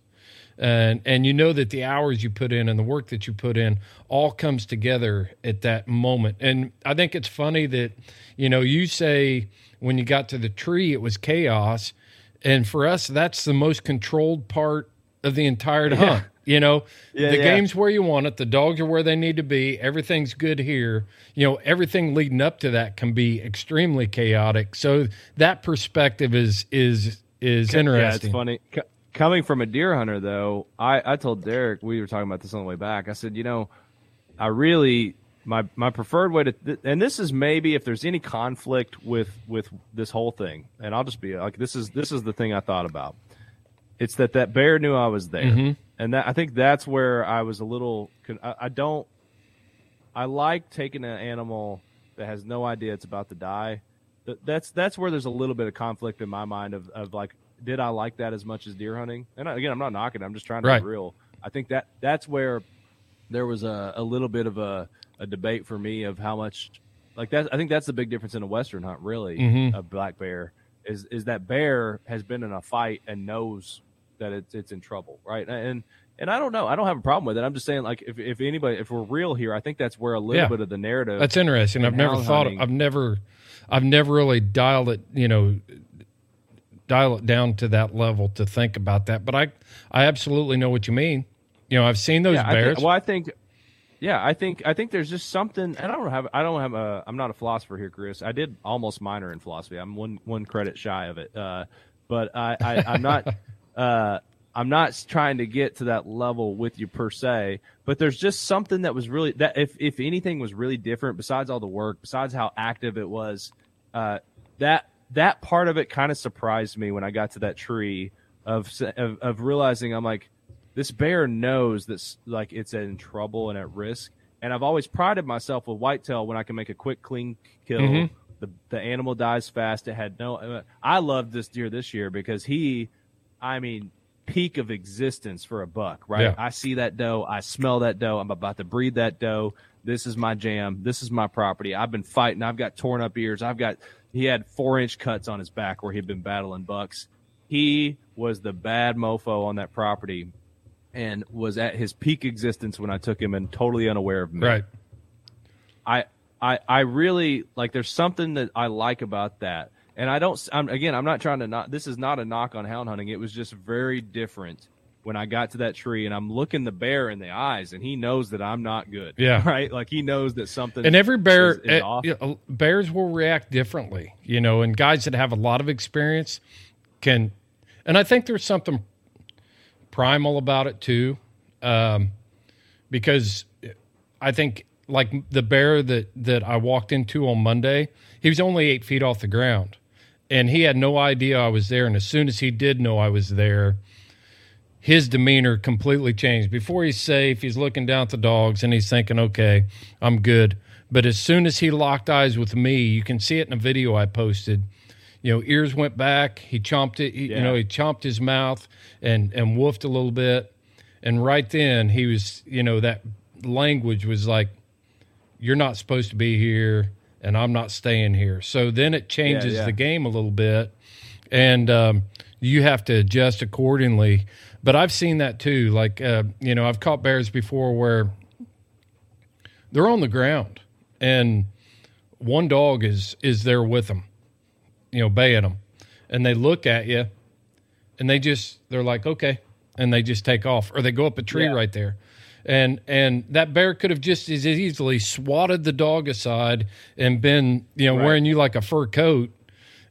And and you know that the hours you put in and the work that you put in all comes together at that moment. And i think it's funny that you know you say when you got to the tree it was chaos. And for us that's the most controlled part of the entire hunt you know Yeah, the yeah. game's where you want it the dogs are where they need to be everything's good here you know everything leading up to that can be extremely chaotic so that perspective is is is interesting. Yeah, it's funny. C- coming from a deer hunter, though, I, I told Derek we were talking about this on the way back. I said, you know, I really my my preferred way to, th- and this is maybe if there's any conflict with with this whole thing, and I'll just be like, this is this is the thing I thought about. It's that that bear knew I was there, Mhm. And that I think that's where I was a little. I, I don't. I like taking an animal that has no idea it's about to die. That's that's where there's a little bit of conflict in my mind of, of like, did I like that as much as deer hunting? And I- again, I'm not knocking. it, I'm just trying to Right. be real. I think that that's where there was a, a little bit of a, a debate for me of how much like that. I think that's the big difference in a western hunt, really, Mhm. a black bear is is that bear has been in a fight and knows that it's it's in trouble, right? And and I don't know, I don't have a problem with it. I'm just saying, like, if if anybody, if we're real here, I think that's where a little Yeah. bit of the narrative. That's interesting. I've never thought. hunting- I've never, I've never really dialed it. You know, dial it down to that level to think about that. But I, I absolutely know what you mean. You know, I've seen those yeah, I bears. think, well, I think, yeah, I think I think there's just something. And I don't have. I don't have a. I'm not a philosopher here, Chris. I did almost minor in philosophy. I'm one one credit shy of it. Uh, but I, I I'm not. *laughs* uh, I'm not trying to get to that level with you per se, but there's just something that was really that if if anything was really different besides all the work, besides how active it was, uh, that that part of it kind of surprised me when I got to that tree of of, of realizing I'm like this bear knows that's like it's in trouble and at risk. And I've always prided myself with whitetail when I can make a quick, clean kill. Mhm. The the animal dies fast. It had no. uh, I loved this deer this year because he, I mean, peak of existence for a buck. Right. Yeah. I see that doe. I smell that doe. I'm about to breed that doe. This is my jam. This is my property. I've been fighting. I've got torn up ears. I've got. He had four inch cuts on his back where he'd been battling bucks. He was the bad mofo on that property and was at his peak existence when I took him and totally unaware of me. right. I I I really like there's something that I like about that. And I don't I'm again I'm not trying to not this is not a knock on hound hunting. It was just very different when I got to that tree and I'm looking the bear in the eyes and he knows that I'm not good. Yeah. *laughs* Right? Like he knows that something And every bear, is, is eh, you know, bears will react differently, you know, and guys that have a lot of experience can, and I think there's something primal about it too, um, because I think like the bear that that I walked into on Monday, he was only eight feet off the ground, and he had no idea I was there. And as soon as he did know I was there, his demeanor completely changed. Before he's safe, he's looking down at the dogs and he's thinking, okay, I'm good. But as soon as he locked eyes with me, you can see it in a video I posted. You know, ears went back. He chomped it. He, You know, he chomped his mouth and and woofed a little bit. And right then, he was, you know, that language was like, "You're not supposed to be here, and I'm not staying here." So then it changes yeah. the game a little bit, and um, you have to adjust accordingly. But I've seen that too. Like, uh, you know, I've caught bears before where they're on the ground, and one dog is is there with them, you know, baying them, and they look at you, and they just they're like, okay, and they just take off, or they go up a tree Yeah. right there. And and that bear could have just as easily swatted the dog aside and been you know Right. wearing you like a fur coat,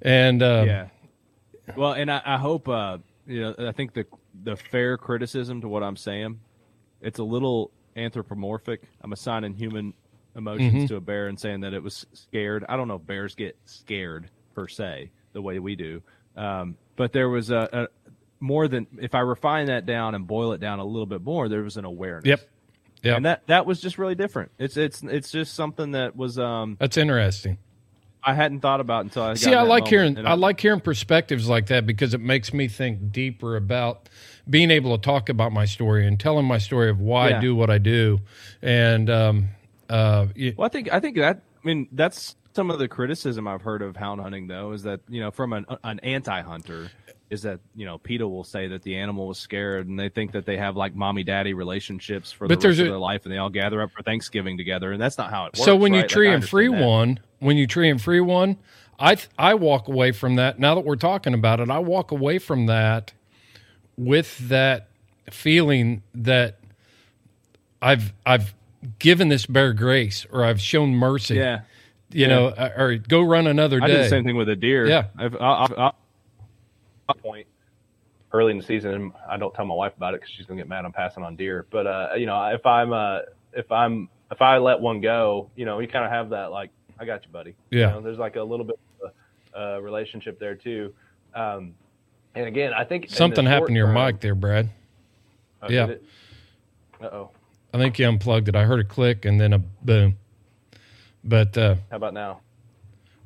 and uh, yeah. Well, and I, I hope uh, you know. I think the the fair criticism to what I'm saying, it's a little anthropomorphic. I'm assigning human emotions Mhm. to a bear and saying that it was scared. I don't know if bears get scared per se the way we do, um, but there was a, a more than if I refine that down and boil it down a little bit more, there was an awareness. Yep. Yep. And that that was just really different. It's it's it's just something that was um That's interesting. I hadn't thought about until I See, I like hearing And I like hearing perspectives like that because it makes me think deeper about being able to talk about my story and telling my story of why I do what I do. And um, uh, Well, I think I think that I mean that's some of the criticism I've heard of hound hunting though is that you know from an an anti hunter is that you know PETA will say that the animal was scared and they think that they have like mommy daddy relationships for But the rest there's of their life and they all gather up for Thanksgiving together and that's not how it works. so when you right? Like, tree I and free that. one, when you tree and free one, I th- I walk away from that. Now that we're talking about it, I walk away from that with that feeling that I've I've given this bear grace or I've shown mercy. yeah. You know, uh, or go run another day. I did the same thing with a deer. Yeah. I've, I, I, I, point early in the season, and I don't tell my wife about it because she's gonna get mad. I'm passing on deer, but uh, you know, if I'm uh, if I'm if I let one go, you know, you kind of have that like, I got you, buddy. Yeah. You know, there's like a little bit of a, uh relationship there too. Um, and again, I think Something happened to your term- mic there, Brad. Oh, Yeah. Uh oh. I think you unplugged it. I heard a click and then a boom. But uh, How about now?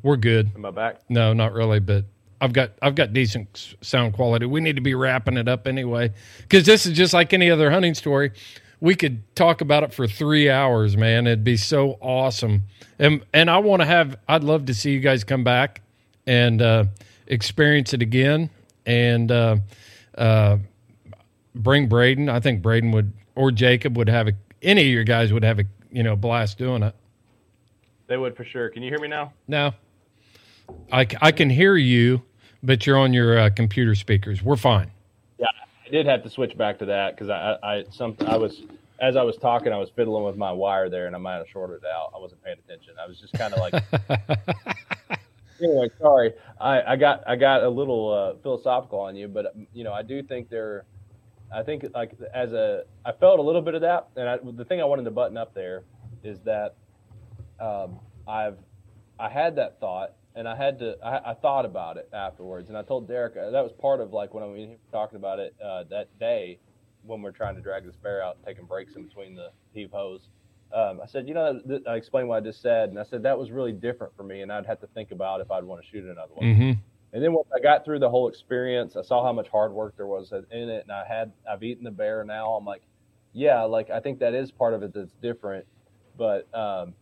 we're good. Am I back? No, not really, but I've got I've got decent sound quality. We need to be wrapping it up anyway because this is just like any other hunting story. We could talk about it for three hours, man. It'd be so awesome, and and I want to have. I'd love to see you guys come back and uh, experience it again, and uh, uh, bring Braden. I think Braden would or Jacob would have a. Any of your guys would have a you know blast doing it. They would for sure. Can you hear me now? No. I, I can hear you, but you're on your uh, computer speakers. We're fine. Yeah, I did have to switch back to that because I, I, I, some, I was, as I was talking, I was fiddling with my wire there, and I might have shorted it out. I wasn't paying attention. I was just kind of like. *laughs* anyway, sorry. I, I got, I got a little uh, philosophical on you, but you know, I do think there. I think like as a, I felt a little bit of that, and I, the thing I wanted to button up there is that um, I've, I had that thought, and I had to, I, I thought about it afterwards, and I told Derek uh, that was part of like when I was talking about it uh, that day when we're trying to drag this bear out, taking breaks in between the heave hose. Um, I said, you know, th- I explained what I just said, and I said that was really different for me, and I'd have to think about if I'd want to shoot another one. Mm-hmm. And then once I got through the whole experience, I saw how much hard work there was in it, and I had I've eaten the bear now. I'm like, yeah, like I think that is part of it that's different, but um,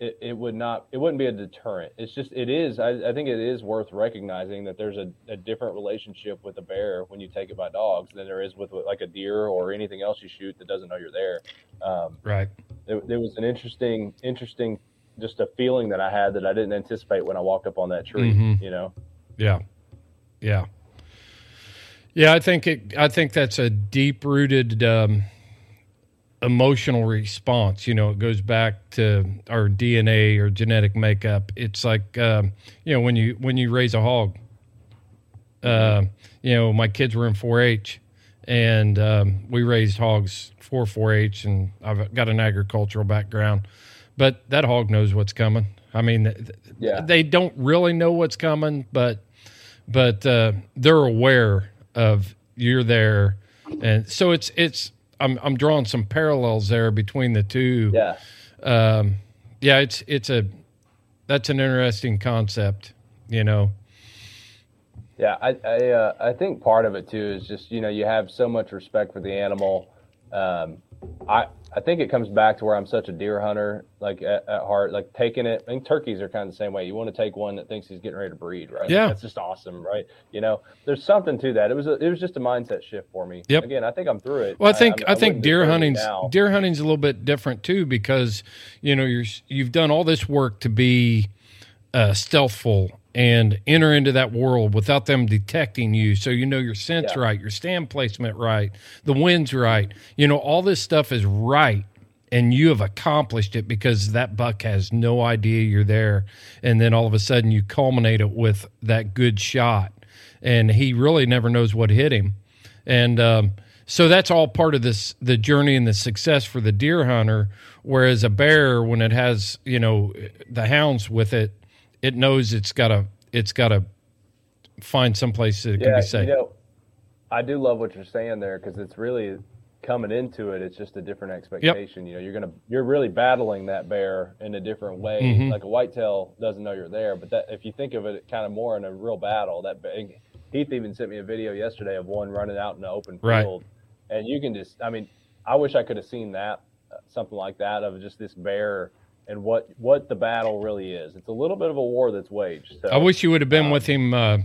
it, it would not it wouldn't be a deterrent. It's just it is. I, I think it is worth recognizing that there's a, a different relationship with a bear when you take it by dogs than there is with like a deer or anything else you shoot that doesn't know you're there. Um, Right. there, there was an interesting interesting just a feeling that I had that I didn't anticipate when I walked up on that tree. Mhm. You know. Yeah. Yeah. Yeah, I think it. I think that's a deep rooted um, emotional response. You know, it goes back to our DNA or genetic makeup. It's like um, you know when you when you raise a hog. Uh, you know, my kids were in 4-H, and um, we raised hogs for 4-H, and I've got an agricultural background, but that hog knows what's coming. I mean, th- Yeah. they don't really know what's coming, but but uh, they're aware of you're there, and so it's it's. I'm I'm drawing some parallels there between the two. Yeah. Um, yeah, it's it's a that's an interesting concept, you know. Yeah, I I, uh, I think part of it too is just you know you have so much respect for the animal. Um, I I think it comes back to where I'm such a deer hunter, like at, at heart, like taking it. I think turkeys are kind of the same way. You want to take one that thinks he's getting ready to breed, right? Yeah. that's just awesome, right? You know, there's something to that. It was a, it was just a mindset shift for me. Yep. Again, I think I'm through it. Well, I think I'm- I, think deer hunting's deer hunting's a little bit different too because you know you're you've done all this work to be uh, stealthful and enter into that world without them detecting you. So you know your scent's Yeah. right, your stand placement right, the wind's right. You know all this stuff is right, and you have accomplished it because that buck has no idea you're there, and then all of a sudden you culminate it with that good shot, and he really never knows what hit him, and. Um, so that's all part of this the journey and the success for the deer hunter whereas a bear when it has you know the hounds with it it knows it's got to it's got to find someplace that it can be safe You know, I do love what you're saying there because it's really coming into it. It's just a different expectation. You know, you're gonna you're really battling that bear in a different way. Mhm. Like a whitetail doesn't know you're there, but that if you think of it kind of more in a real battle, that big. Heath even sent me a video yesterday of one running out in the open Right. field, and you can just. I mean, I wish I could have seen that uh, something like that of just this bear and what what the battle really is. It's a little bit of a war that's waged. So, I wish you would have been with him. Uh,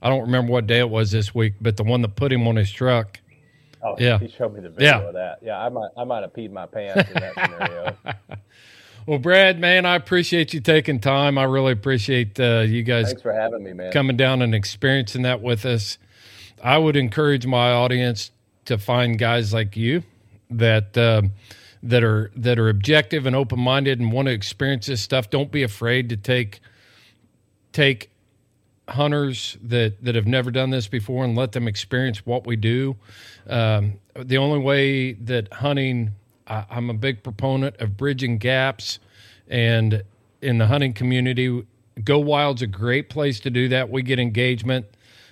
I don't remember what day it was this week, but the one that put him on his truck. Oh, Yeah. He showed me the video Yeah. of that. Yeah, I might I might have peed my pants in that scenario. *laughs* Well, Brad, man, I appreciate you taking time. I really appreciate uh, you guys Thanks for having me, man. coming down and experiencing that with us. I would encourage my audience to find guys like you that um that are that are objective and open minded and want to experience this stuff. Don't be afraid to take take hunters that that have never done this before and let them experience what we do. Um, the only way that hunting, I, I'm a big proponent of bridging gaps, and in the hunting community, Go Wild's a great place to do that. We get engagement.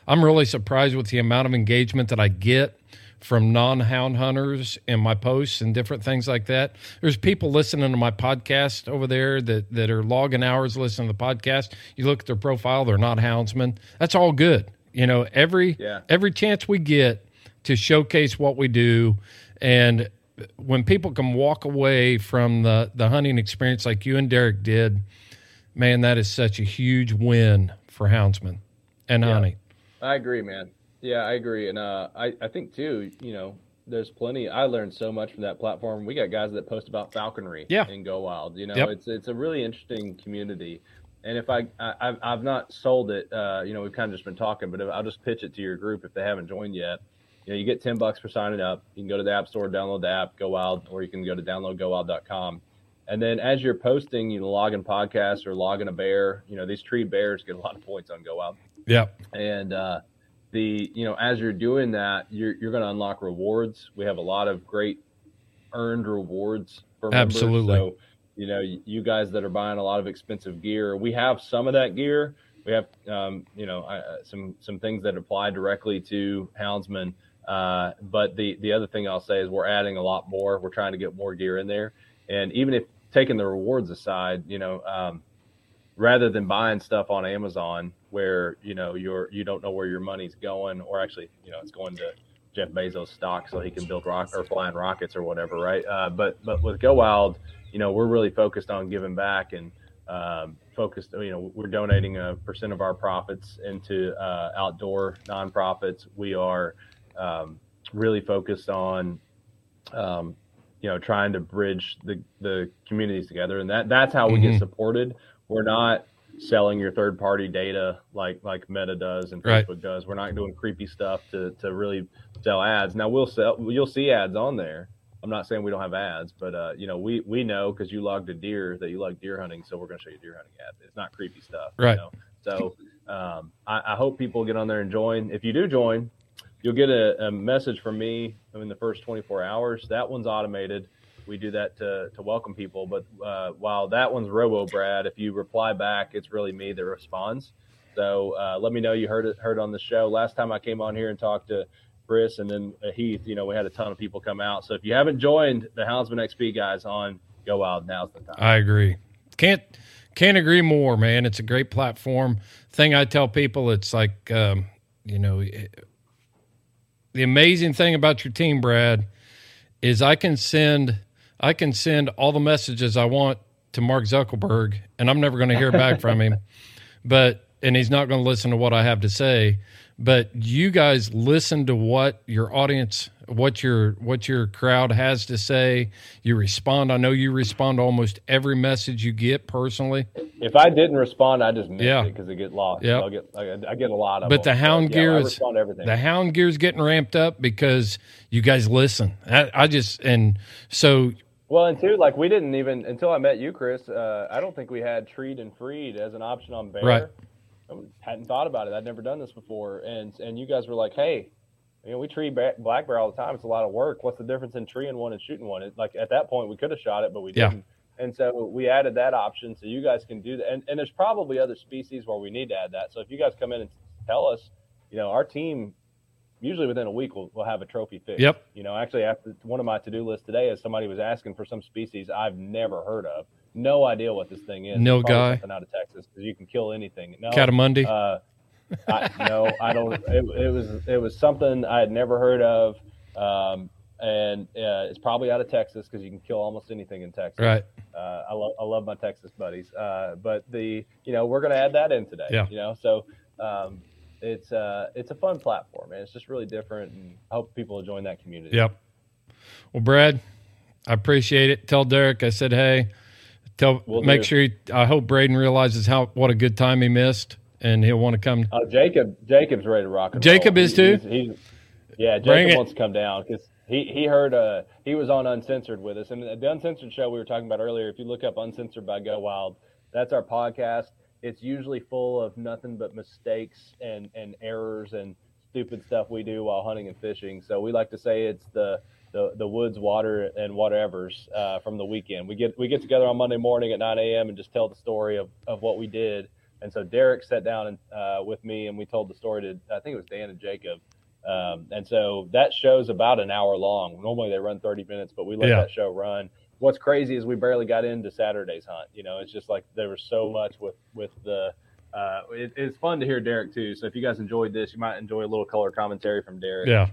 I'm really surprised with the amount of engagement that I get from non-hound hunters in my posts and different things like that. There's people listening to my podcast over there that that are logging hours listening to the podcast. You look at their profile, they're not houndsmen. That's all good. You know, every Yeah. every chance we get to showcase what we do and when people can walk away from the the hunting experience like you and Derek did, man, that is such a huge win for houndsmen and Yeah. hunting. I agree, man. Yeah, I agree, and uh, I I think too. You know, there's plenty. I learned so much from that platform. We got guys that post about falconry. Yeah. And Go Wild. You know, Yep. it's it's a really interesting community. And if I, I I've- I've not sold it, uh, you know, we've kind of just been talking, but if, I'll just pitch it to your group if they haven't joined yet. You know, you get ten bucks for signing up. You can go to the app store, download the app, Go Wild, or you can go to downloadgowild.com. And then as you're posting, you know, logging podcasts or logging a bear. You know, these tree bears get a lot of points on Go Wild Yeah. and uh, the you know as you're doing that you're you're going to unlock rewards. We have a lot of great earned rewards for members. Absolutely. so you know you guys that are buying a lot of expensive gear we have some of that gear. We have um, you know uh, some some things that apply directly to houndsmen uh, but the the other thing i'll say is we're adding a lot more. We're trying to get more gear in there. And even if taking the rewards aside you know um, rather than buying stuff on Amazon where you know you're you don't know where your money's going, or actually you know it's going to Jeff Bezos stock so he can build rock or flying rockets or whatever, right? Uh, but but with Go Wild, you know we're really focused on giving back and um, focused. You know we're donating a percent of our profits into uh, outdoor nonprofits. We are um, really focused on um, you know trying to bridge the the communities together, and that that's how we Mhm. get supported. We're not selling your third party data like like Meta does and Right. Facebook does. We're not doing creepy stuff to to really sell ads. Now we'll sell you'll see ads on there. I'm not saying we don't have ads, but uh, you know we we know because you logged a deer that you like deer hunting, so we're going to show you deer hunting ads. It's not creepy stuff, Right. You know? So um, I, I hope people get on there and join. If you do join, you'll get a, a message from me in the first 24 hours. That one's automated. We do that to, to welcome people. But uh, while that one's Robo Brad, if you reply back, it's really me that responds. So uh, let me know you heard it heard on the show. Last time I came on here and talked to Chris and then Heath, you know, we had a ton of people come out. So if you haven't joined the Houndsman XP guys on Go Wild, now's the time. I agree. Can't can't agree more, man. It's a great platform. Thing I tell people, it's like um, you know, it- the amazing thing about your team, Brad, is I can send I can send all the messages I want to Mark Zuckerberg, and I'm never going to hear back *laughs* from him. But and he's not going to listen to what I have to say. But you guys listen to what your audience, what your what your crowd has to say. You respond. I know you respond to almost every message you get personally. If I didn't respond, I just missed Yeah. it because it get lost. Yeah, I'll get I, I get a lot of But the them. hound yeah, gear I is respond everything. the hound gear's getting ramped up because you guys listen. I, I just and so Well, and two, like we didn't even until I met you, Chris. Uh, I don't think we had treed and freed as an option on bear. Right. I hadn't thought about it. I'd never done this before, and and you guys were like, "Hey, you know, we tree black bear all the time. It's a lot of work. What's the difference in treeing one and shooting one?" It, like at that point, we could have shot it, but we Yeah. didn't. And so we added that option, so you guys can do that. And, and there's probably other species where we need to add that. So if you guys come in and tell us, you know, our team usually within a week we'll, we'll have a trophy fish. Yep. You know, actually, after one of my to do lists today is somebody was asking for some species I've never heard of. No idea what this thing is. No guy? Something out of Texas because you can kill anything. No. Coatimundi? Uh, I, no, I don't. It, it was it was something I had never heard of, um, and uh, it's probably out of Texas because you can kill almost anything in Texas. Right. Uh, I love I love my Texas buddies. Uh, but the you know we're gonna add that in today. Yeah. You know so. Um, it's uh it's a fun platform and it's just really different and I hope people will join that community. Yep. Well, Brad, I appreciate it. Tell Derek I said hey. Tell Will make do. sure he, I hope Braden realizes how what a good time he missed, and he'll want to come. Uh, Jacob Jacob's ready to rock and Jacob roll. is too? He's, he's- yeah, Jacob wants to come down because he he heard uh he was on Uncensored with us and the Uncensored show we were talking about earlier. If you look up Uncensored by Go Wild, that's our podcast. It's usually full of nothing but mistakes and and errors and stupid stuff we do while hunting and fishing. So we like to say it's the the, the woods, water, and whatever's uh, from the weekend. We get we get together on Monday morning at 9 a.m. and just tell the story of, of what we did. And so Derek sat down and, uh, with me and we told the story to I think it was Dan and Jacob. Um, and so that show's about an hour long. Normally they run 30 minutes, but we let Yeah. that show run. What's crazy is we barely got into Saturday's hunt. You know, it's just like there was so much with with the. Uh, it, it's fun to hear Derek too. So if you guys enjoyed this, you might enjoy a little color commentary from Derek. Yeah,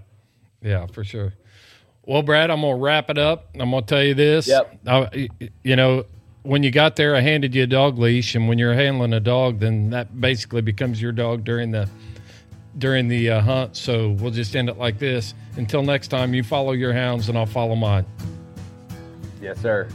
yeah, for sure. Well, Brad, I'm gonna wrap it up. I'm gonna tell you this. Yep. I, you know, when you got there, I handed you a dog leash, and when you're handling a dog, then that basically becomes your dog during the during the uh, hunt. So we'll just end it like this. Until next time, you follow your hounds, and I'll follow mine. Yes, sir.